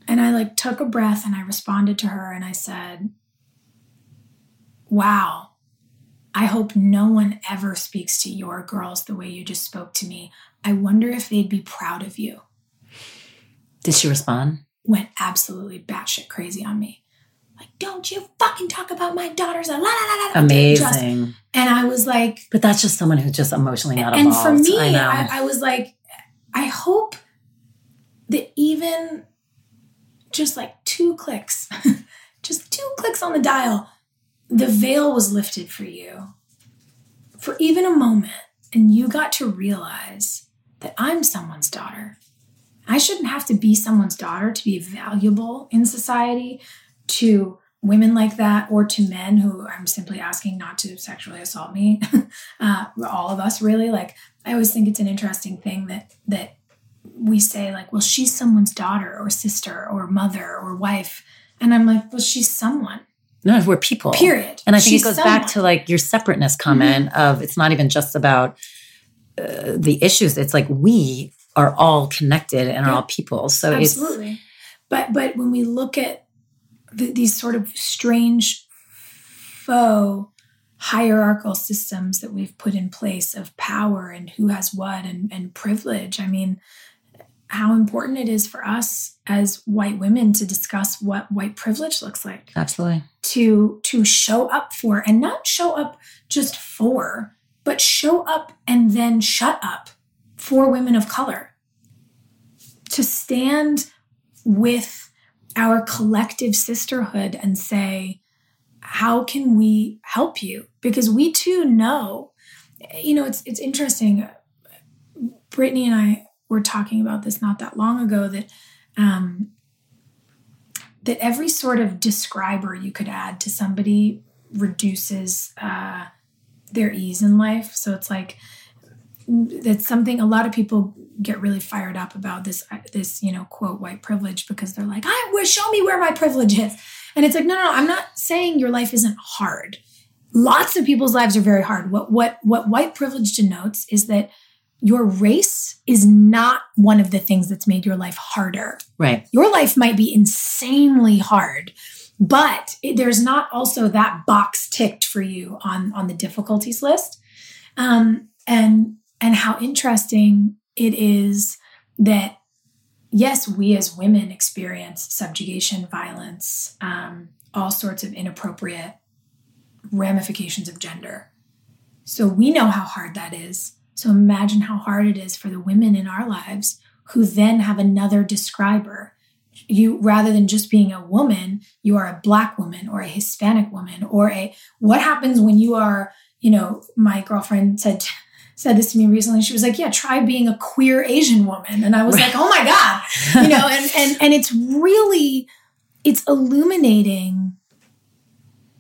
And I like took a breath and I responded to her and I said, wow, I hope no one ever speaks to your girls the way you just spoke to me. I wonder if they'd be proud of you. Did she respond? Went absolutely batshit crazy on me. Like, don't you fucking talk about my daughters. La, la, la, la. Amazing. and I was like, But that's just someone who's just emotionally not and involved. for me, I. I, I was like, I hope that even just like two clicks, [laughs] just two clicks on the dial, the veil was lifted for you for even a moment and you got to realize that I'm someone's daughter. I shouldn't have to be someone's daughter to be valuable in society to women like that or to men who I'm simply asking not to sexually assault me. [laughs] uh, all of us really like I always think it's an interesting thing that that we say like well she's someone's daughter or sister or mother or wife and I'm like well she's someone no, we're people. Period. And I think She's it goes someone. back to like your separateness comment mm-hmm. of it's not even just about uh, the issues. It's like we are all connected and yeah. are all people. So absolutely. It's, but but when we look at the, these sort of strange faux hierarchical systems that we've put in place of power and who has what and, and privilege, I mean, how important it is for us as white women to discuss what white privilege looks like. Absolutely. To to show up for and not show up just for, but show up and then shut up for women of color. To stand with our collective sisterhood and say, how can we help you? Because we too know, you know, it's it's interesting. Brittany and I were talking about this not that long ago that um, that every sort of describer you could add to somebody reduces uh, their ease in life. So it's like that's something a lot of people get really fired up about this this you know quote white privilege because they're like I wish show me where my privilege is and it's like no no no I'm not saying your life isn't hard lots of people's lives are very hard what what what white privilege denotes is that your race is not one of the things that's made your life harder. Right. Your life might be insanely hard, but it, there's not also that box ticked for you on on the difficulties list. Um, and and how interesting it is that yes, we as women experience subjugation, violence, um, all sorts of inappropriate ramifications of gender. So we know how hard that is. So imagine how hard it is for the women in our lives who then have another describer. You rather than just being a woman, you are a black woman or a Hispanic woman or a what happens when you are, you know, my girlfriend said said this to me recently. She was like, "Yeah, try being a queer Asian woman." And I was like, "Oh my god." You know, and and and it's really it's illuminating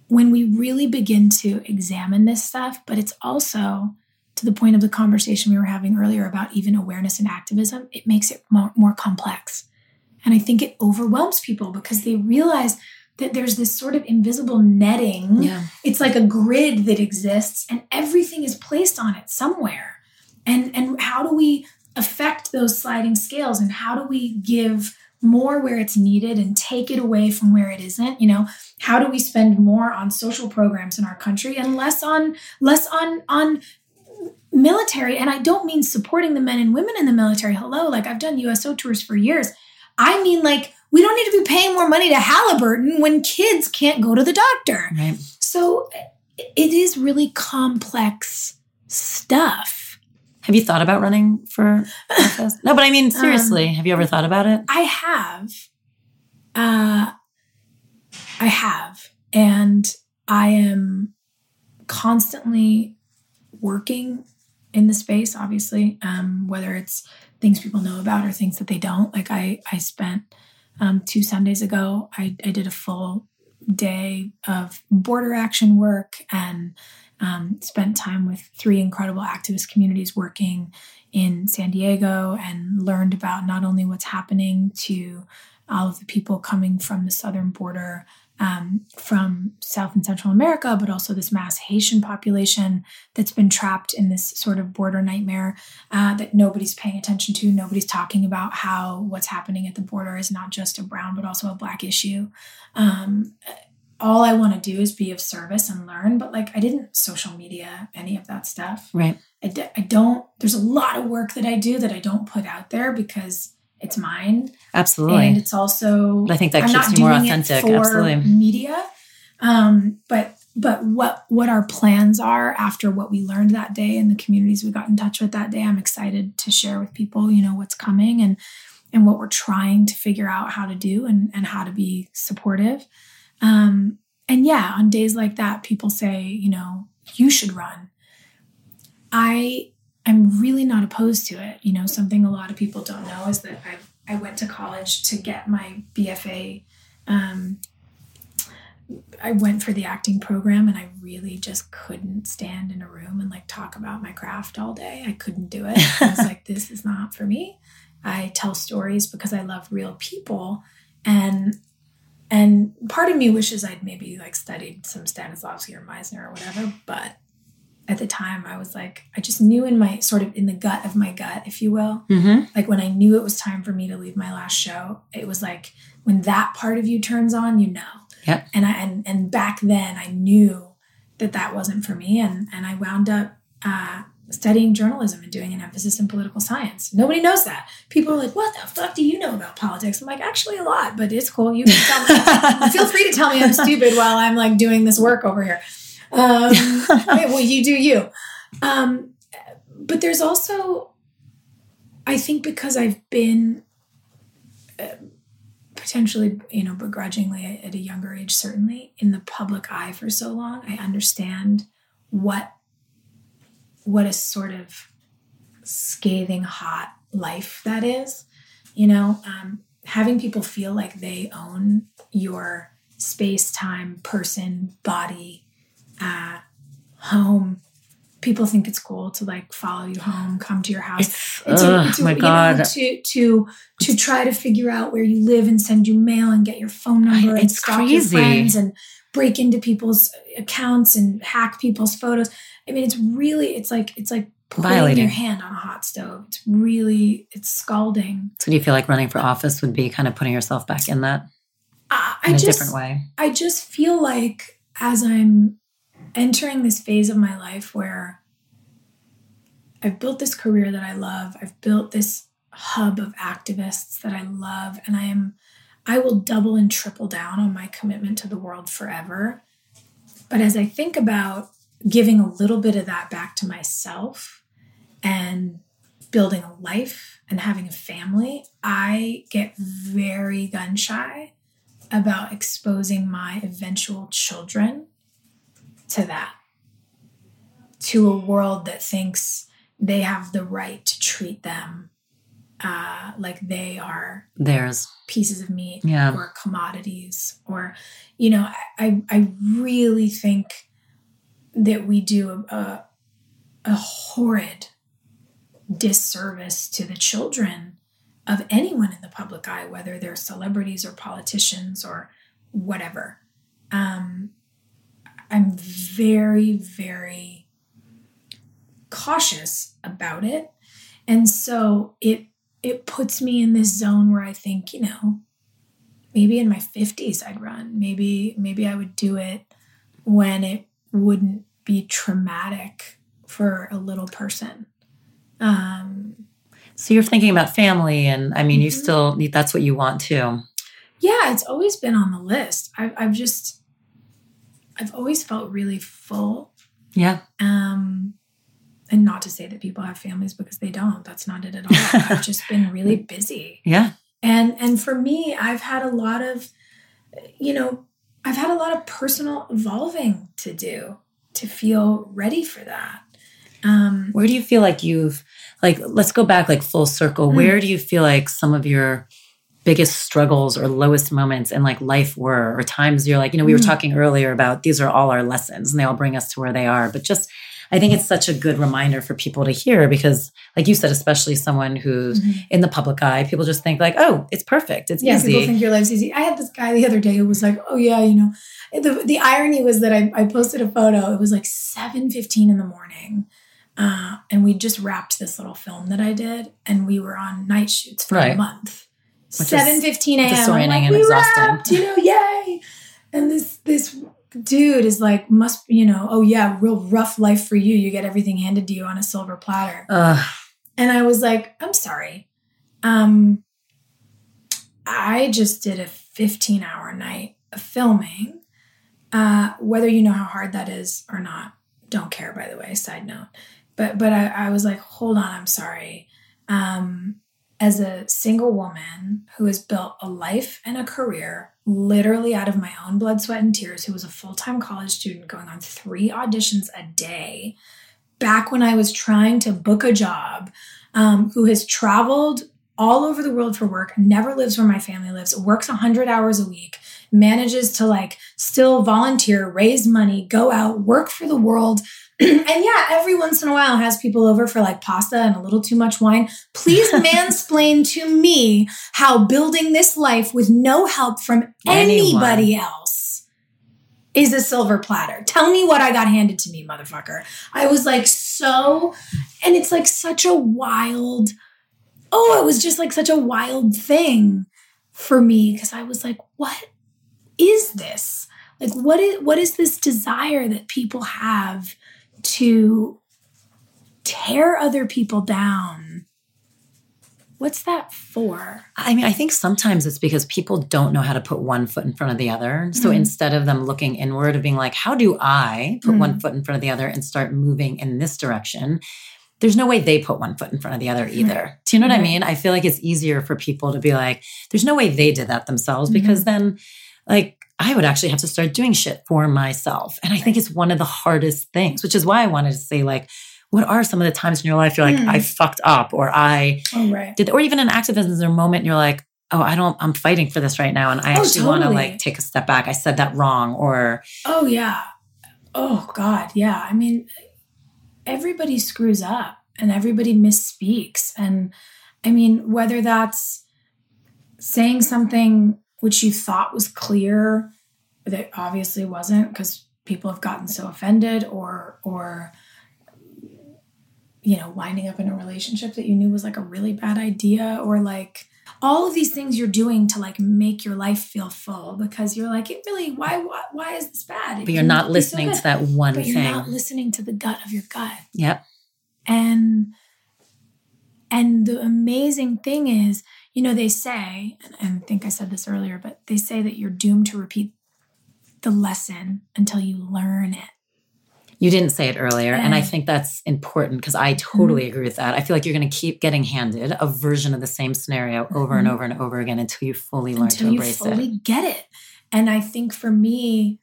when we really begin to examine this stuff, but it's also to the point of the conversation we were having earlier about even awareness and activism, it makes it more, more complex. And I think it overwhelms people because they realize that there's this sort of invisible netting. Yeah. It's like a grid that exists and everything is placed on it somewhere. And and how do we affect those sliding scales and how do we give more where it's needed and take it away from where it isn't you know how do we spend more on social programs in our country and less on less on on military, and I don't mean supporting the men and women in the military. Hello, like I've done USO tours for years. I mean, like, we don't need to be paying more money to Halliburton when kids can't go to the doctor. Right. So it is really complex stuff. Have you thought about running for office? no, but I mean, [laughs] seriously, um, have you ever thought about it? I have. Uh, I have. And I am constantly working in the space, obviously, um, whether it's things people know about or things that they don't. Like I, I spent um, two Sundays ago, I, I did a full day of border action work and um, spent time with three incredible activist communities working in San Diego and learned about not only what's happening to all of the people coming from the southern border um, from South and Central America, but also this mass Haitian population that's been trapped in this sort of border nightmare uh, that nobody's paying attention to. Nobody's talking about how what's happening at the border is not just a brown, but also a black issue. Um, all I want to do is be of service and learn, but like I didn't social media any of that stuff. Right. I d- I don't, there's a lot of work that I do that I don't put out there because it's mine. Absolutely. And it's also I think that I'm keeps you more authentic. Absolutely. Media. Um, but but what what our plans are after what we learned that day and the communities we got in touch with that day, I'm excited to share with people, you know, what's coming and and what we're trying to figure out how to do and, and how to be supportive. Um, and yeah, on days like that, people say, you know, you should run. I am really not opposed to it. You know, something a lot of people don't know is that I I went to college to get my BFA. Um, I went for the acting program and I really just couldn't stand in a room and like talk about my craft all day. I couldn't do it. I was like, [laughs] this is not for me. I tell stories because I love real people. And and part of me wishes I'd maybe like studied some Stanislavski or Meisner or whatever, but at the time I was like, I just knew in my sort of in the gut of my gut, if you will, Mm-hmm. like when I knew it was time for me to leave my last show, it was like when that part of you turns on, you know. Yep. And I and and back then I knew that that wasn't for me, and and I wound up uh, studying journalism and doing an emphasis in political science. Nobody knows that. People are like, "What the fuck do you know about politics?" I'm like, actually a lot, but it's cool. You can tell me. [laughs] Feel free to tell me I'm stupid while I'm like doing this work over here. Um, [laughs] well, you do you. Um, but there's also, I think, because I've been uh, potentially, you know, begrudgingly at, at a younger age, certainly in the public eye for so long, I understand what what a sort of scathing hot life that is. You know, um, having people feel like they own your space, time, person, body, uh, home. People think it's cool to like follow you home, come to your house. It's, It's a- ugh, it's a- my you know, God. to to to try to figure out where you live and send you mail and get your phone number and It's stalk crazy. your friends and break into people's accounts and hack people's photos. I mean, it's really it's like it's like putting Violating. your hand on a hot stove. It's really it's scalding. So do you feel like running for office would be kind of putting yourself back in that I, in I a just different way? I just feel like as I'm entering this phase of my life where I've built this career that I love, I've built this hub of activists that I love, and I am I will double and triple down on my commitment to the world forever. But as I think about giving a little bit of that back to myself and building a life and having a family, I get very gun shy about exposing my eventual children to that, to a world that thinks they have the right to treat them uh, like they are There's pieces of meat Yeah. or commodities or you know I, I really think that we do a, a, a horrid disservice to the children of anyone in the public eye whether they're celebrities or politicians or whatever um, i'm very very cautious about it and so it it puts me in this zone where I think, you know, maybe in my 50s I'd run. Maybe maybe I would do it when it wouldn't be traumatic for a little person. Um so you're thinking about family, and I mean, you Mhm. still need that's what you want too. yeah, it's always been on the list. I, I've just I've always felt really full. Yeah, Um and not to say that people have families because they don't. That's not it at all. [laughs] I've just been really busy. yeah, and and for me i've had a lot of you know i've had a lot of personal evolving to do to feel ready for that um Where do you feel like you've like let's go back like full circle. Mm. Where do you feel like some of your biggest struggles or lowest moments in like life were or times you're like, you know, we were Mm. talking earlier about these are all our lessons and they all bring us to where they are. But just I think it's such a good reminder for people to hear because like you said, especially someone who's Mhm. in the public eye, people just think like, oh, it's perfect. It's yeah easy. people think your life's easy i had this guy the other day who was like oh yeah you know the, the irony was that I, I posted a photo it was like 7.15 in the morning uh, and we just wrapped this little film that i did and we were on night shoots for a month Is 7.15 a.m. Disorienting like, and we exhausting. wrapped, you know, yay. And this this dude is like, must, you know, oh yeah, real rough life for you. You get everything handed to you on a silver platter. Ugh. And I was like, I'm sorry. Um, I just did a 15 hour night of filming. Uh, whether you know how hard that is or not, don't care, by the way, side note. But but I, I was like, hold on, I'm sorry. Um, as a single woman who has built a life and a career literally out of my own blood, sweat, and tears, who was a full time college student going on three auditions a day, back when I was trying to book a job, um, who has traveled all over the world for work, never lives where my family lives, works 100 hours a week, manages to like still volunteer, raise money, go out, work for the world. And yeah, every once in a while has people over for like pasta and a little too much wine. Please [laughs] mansplain to me how building this life with no help from Anyone. anybody else is a silver platter. Tell me what I got handed to me, motherfucker. I was like so, and it's like such a wild, oh, it was just like such a wild thing for me because I was like, what is this? Like, what is what is this desire that people have to tear other people down? What's that for? I mean, I think sometimes it's because people don't know how to put one foot in front of the other. So Mhm. instead of them looking inward of being like, how do I put Mhm. one foot in front of the other and start moving in this direction? There's no way they put one foot in front of the other either. Do you know what I mean? I feel like it's easier for people to be like, there's no way they did that themselves Mhm. because then, like, I would actually have to start doing shit for myself. And I think it's one of the hardest things, which is why I wanted to say, like, what are some of the times in your life you're like, Mm. I fucked up or I Oh, right. did or even in activism there's a moment you're like oh i don't i'm fighting for this right now and i Oh, actually want to like take a step back i said that wrong or Oh, yeah. Oh, God. Yeah. I mean, everybody screws up and everybody misspeaks. And I mean, whether that's saying something which you thought was clear that obviously wasn't because people have gotten so offended or, or, you know, winding up in a relationship that you knew was like a really bad idea or like all of these things you're doing to like make your life feel full because you're like it really why why, why is this bad? It but you're not so listening to that one but thing. you're not listening to the gut of your gut. Yep. And and the amazing thing is you know they say and, and i think i said this earlier but they say that you're doomed to repeat the lesson until you learn it you didn't say it earlier and i think that's important because i totally agree with that i feel like you're going to keep getting handed a version of the same scenario over and Mhm. over and over again until you fully learn until to you fully it get it. And I think for me,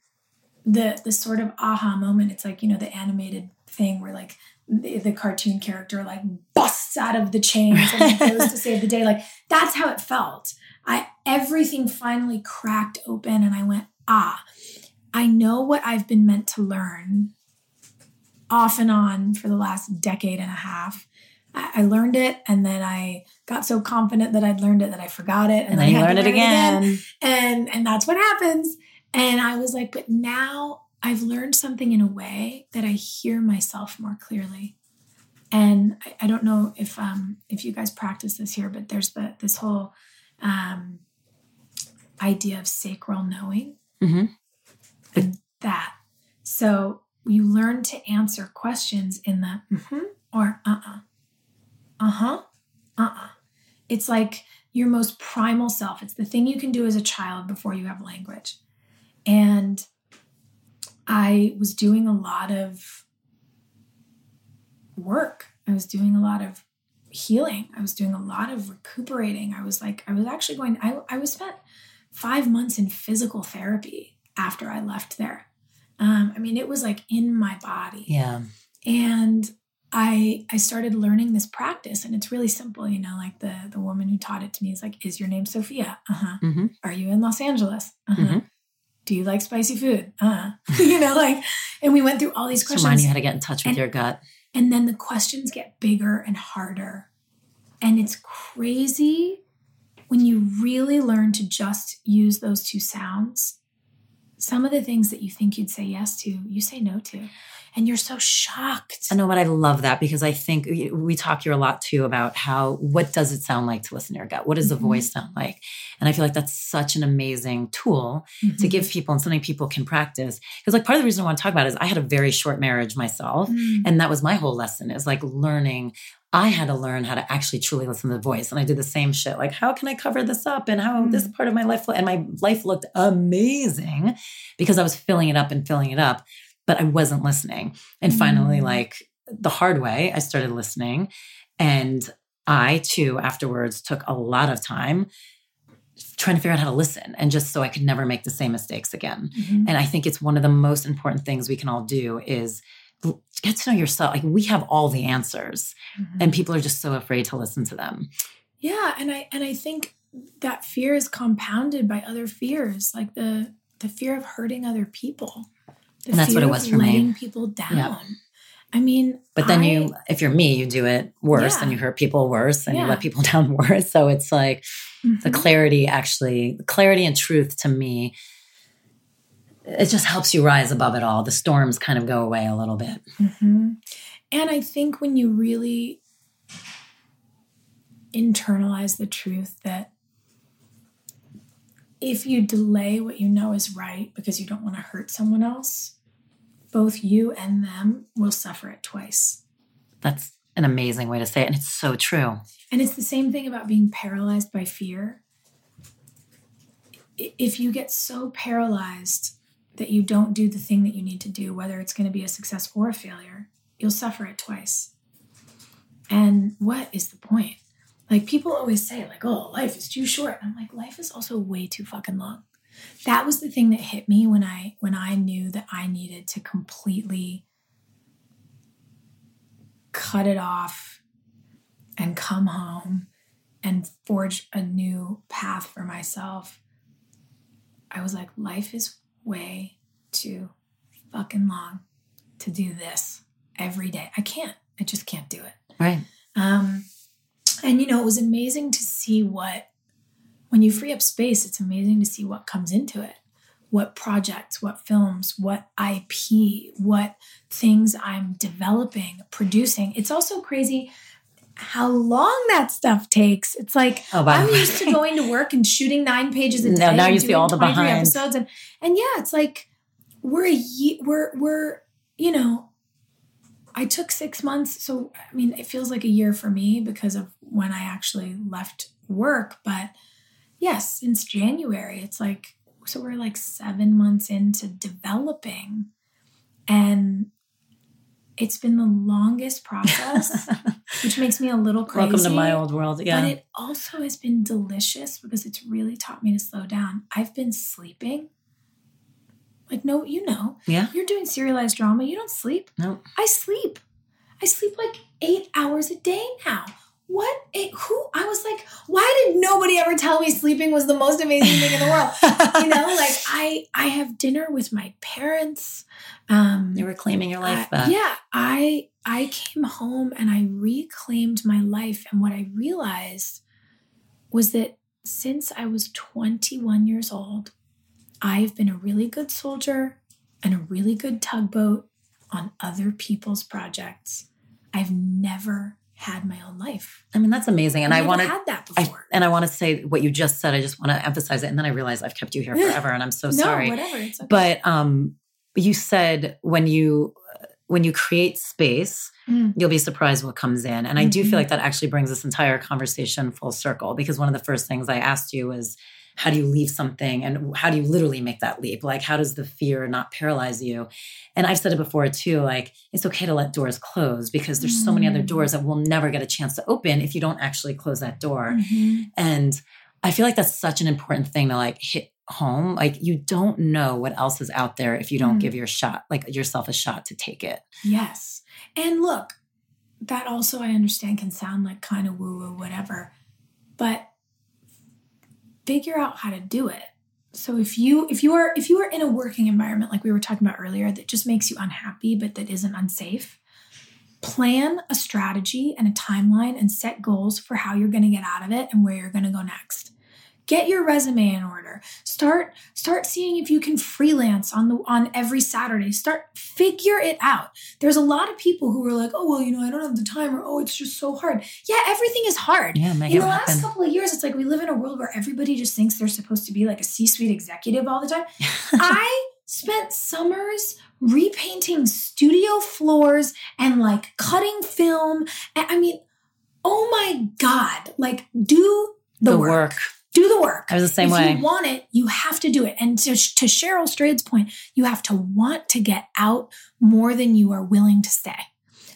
the the sort of aha moment, it's like you know the animated thing where like the, the cartoon character like busts out of the chains and [laughs] goes to save the day. Like that's how it felt. I everything finally cracked open, and I went ah, I know what I've been meant to learn off and on for the last decade and a half. I, I learned it, and then I got so confident that I'd learned it that I forgot it, and I then you had to learn it again and and that's what happens and i was like but now i've learned something in a way that i hear myself more clearly and i, I don't know if um if you guys practice this here but there's the this whole um idea of sacral knowing Mhm. and that so you learn to answer questions in the mm-hmm or uh-uh uh-huh uh-uh it's like your most primal self. It's the thing you can do as a child before you have language. And I was doing a lot of work. I was doing a lot of healing. I was doing a lot of recuperating. I was like, I was actually going, I, I was spent five months in physical therapy after I left there. Um, I mean, it was like in my body yeah and i i started learning this practice and it's really simple you know like the the woman who taught it to me is like is your name sophia uh-huh hmm are you in los angeles uh-huh Mhm. Do you like spicy food? Uh-huh. [laughs] You know like and we went through all these Just remind questions you how to get in touch with And- your gut. and then the questions get bigger and harder. And it's crazy when you really learn to just use those two sounds some of the things that you think you'd say yes to you say no to and you're so shocked I know, but I love that because I think we, talk here a lot too about how what does it sound like to listen to your gut? What does the Mhm. voice sound like? And I feel like that's such an amazing tool to Mhm. give people and something people can practice. Because like part of the reason I want to talk about it is I had a very short marriage myself. Mm. And that was my whole lesson is like learning. I had to learn how to actually truly listen to the voice. And I did the same shit. Like, how can I cover this up? And how Mm. this part of my life, and my life looked amazing because I was filling it up and filling it up, but I wasn't listening. And finally, Mm. like the hard way, I started listening and I too, afterwards, took a lot of time trying to figure out how to listen and just so I could never make the same mistakes again. Mhm. And I think it's one of the most important things we can all do is get to know yourself. Like we have all the answers Mhm. and people are just so afraid to listen to them. Yeah, and I and I think that fear is compounded by other fears, like the the fear of hurting other people. The And that's what it was for me. letting people down. I mean, But then I- you, if you're me, you do it worse and you hurt people worse and you let people [laughs] down worse. So it's like the Mhm. clarity actually, clarity and truth to me, it just helps you rise above it all. The storms kind of go away a little bit. Mhm. And I think when you really internalize the truth that if you delay what you know is right because you don't want to hurt someone else, both you and them will suffer it twice. That's an amazing way to say it. And it's so true. And it's the same thing about being paralyzed by fear. If you get so paralyzed that you don't do the thing that you need to do, whether it's going to be a success or a failure, you'll suffer it twice. And what is the point? Like people always say, like, oh, life is too short. I'm like, life is also way too fucking long. That was the thing that hit me when I when I knew that I needed to completely cut it off and come home and forge a new path for myself. I was like, life is way too fucking long to do this every day. I can't. I just can't do it. Right. Um, and you know, it was amazing to see what, when you free up space, it's amazing to see what comes into it. What projects, what films, what IP, what things I'm developing, producing. It's also crazy how long that stuff takes. It's like Oh, I'm way. used to going to work and shooting nine pages a [laughs] No, day. now you see all the 23 behind. episodes, and and yeah, it's like we're a ye- we're we're you know. I took six months, so I mean, it feels like a year for me because of when I actually left work. But yes, since January, it's like so we're like seven months into developing, and it's been the longest process, [laughs] which makes me a little crazy. Welcome to my old world. Yeah. But it also has been delicious because it's really taught me to slow down. I've been sleeping. Like, no, you know, yeah. you're doing serialized drama. You don't sleep. No. I sleep. I sleep like eight hours a day now. What? It, who? I was like, why did nobody ever tell me sleeping was the most amazing thing in the world? You know, [laughs] like I, I have dinner with my parents. Um, you were claiming your life back. yeah, I I came home and I reclaimed my life and what I realized was that since I was 21 years old, I've been a really good soldier and a really good tugboat on other people's projects. I've never had my own life. I mean, that's amazing. And I've I never wanted had that I, before. and I want to say what you just said. I just want to emphasize it. And then I realize I've kept you here [sighs] forever and I'm so no, sorry. whatever. It's okay. But um, you said when you when you create space, Mm. you'll be surprised what comes in. And I do feel like that actually brings this entire conversation full circle because one of the first things I asked you was how do you leave something and how do you literally make that leap? Like how does the fear not paralyze you? And I've said it before too, like it's okay to let doors close because there's so many other Mm. doors that will never get a chance to open if you don't actually close that door. Mhm. And I feel like that's such an important thing to like hit home. Like you don't know what else is out there if you don't Mm. give your shot, like yourself a shot to take it. Yes. And look, that also I understand can sound like kind of woo woo, whatever, but figure out how to do it. So if you if you are if you are in a working environment like we were talking about earlier that just makes you unhappy but that isn't unsafe, plan a strategy and a timeline and set goals for how you're going to get out of it and where you're going to go next. Get your resume in order. Start start seeing if you can freelance on the on every Saturday. Start figure it out. There's a lot of people who are like, "Oh, well, you know, I don't have the time," or "Oh, it's just so hard." Yeah, everything is hard. Yeah, make In it the last couple of years, it's like we live in a world where everybody just thinks they're supposed to be like a C-suite executive all the time. [laughs] I spent summers repainting studio floors and like cutting film. I mean, oh my God, like do the, the work. work. Do the work. I was the same if way. you want it, you have to do it. And to, to Cheryl Strayed's point, you have to want to get out more than you are willing to stay.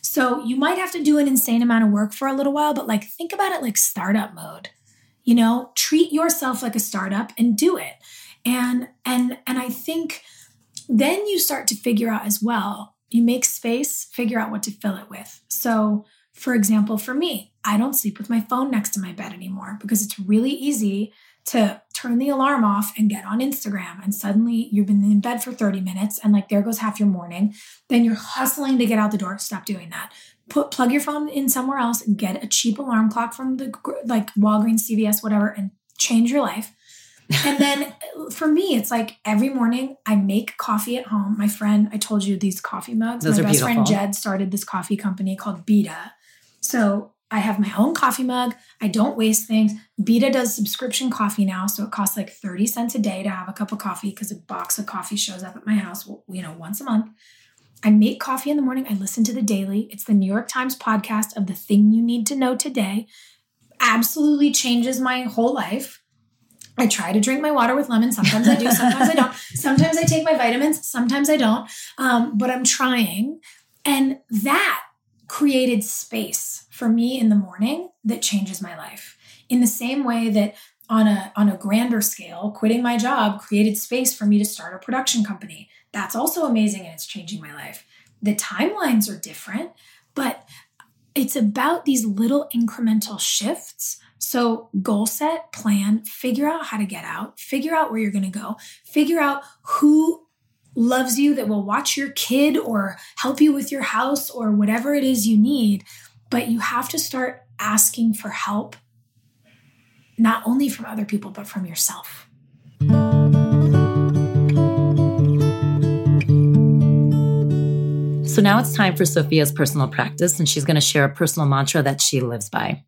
So you might have to do an insane amount of work for a little while, but like think about it like startup mode. You know, treat yourself like a startup and do it. And and and I think then you start to figure out as well. You make space, figure out what to fill it with. So, for example, for me, I don't sleep with my phone next to my bed anymore because it's really easy to turn the alarm off and get on Instagram. And suddenly you've been in bed for 30 minutes and like there goes half your morning. Then you're hustling to get out the door. Stop doing that. Put plug your phone in somewhere else and get a cheap alarm clock from the like Walgreens, CVS, whatever, and change your life. and then [laughs] for me, it's like every morning I make coffee at home. My friend, I told you these coffee mugs. Those my best beautiful. friend Jed started this coffee company called Beta. So I have my own coffee mug. I don't waste things. Beta does subscription coffee now, so it costs like 30 cents a day to have a cup of coffee because a box of coffee shows up at my house, you know, once a month. I make coffee in the morning. I listen to the daily. It's the New York Times podcast of the thing you need to know today. Absolutely changes my whole life. I try to drink my water with lemon. Sometimes I do, sometimes I don't. [laughs] Sometimes I take my vitamins, sometimes I don't. Um, but I'm trying. And that created space for me in the morning that changes my life. In the same way that on a on a grander scale, quitting my job created space for me to start a production company. That's also amazing and it's changing my life. The timelines are different, but it's about these little incremental shifts. So, goal set, plan, figure out how to get out, figure out where you're going to go, figure out who loves you that will watch your kid or help you with your house or whatever it is you need. But you have to start asking for help, not only from other people, but from yourself. So now it's time for Sophia's personal practice, and she's going to share a personal mantra that she lives by.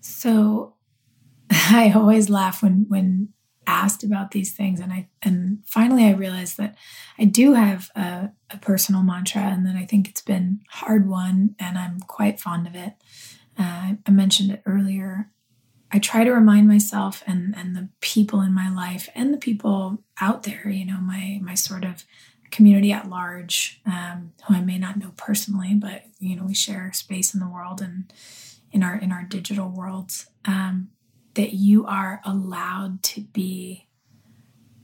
So [laughs] I always laugh when when asked about these things and I and finally I realized that I do have a, a personal mantra and that I think it's been hard won and I'm quite fond of it. Uh, I mentioned it earlier. I try to remind myself and and the people in my life and the people out there, you know, my my sort of community at large, um, who I may not know personally, but you know, we share space in the world and in our in our digital worlds. Um, that you are allowed to be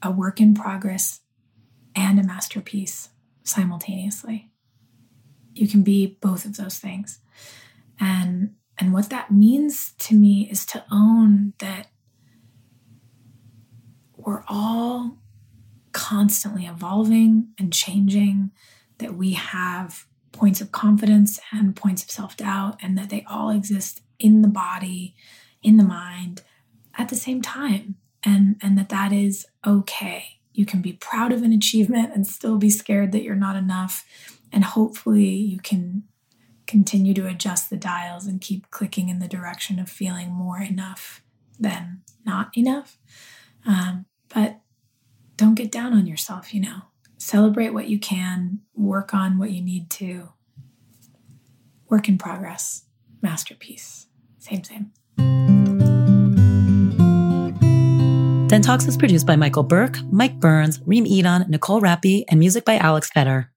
a work in progress and a masterpiece simultaneously. You can be both of those things. And and what that means to me is to own that we're all constantly evolving and changing, that we have points of confidence and points of self doubt, and that they all exist in the body, in the mind at the same time, and, and that that is okay. You can be proud of an achievement and still be scared that you're not enough. And hopefully, you can continue to adjust the dials and keep clicking in the direction of feeling more enough than not enough. Um, but don't get down on yourself, you know. Celebrate what you can, work on what you need to. Work in progress, masterpiece. Same, same. Den Talks is produced by Michael Burke, Mike Burns, Reem Edon, Nicole Rappi, and music by Alex Fetter.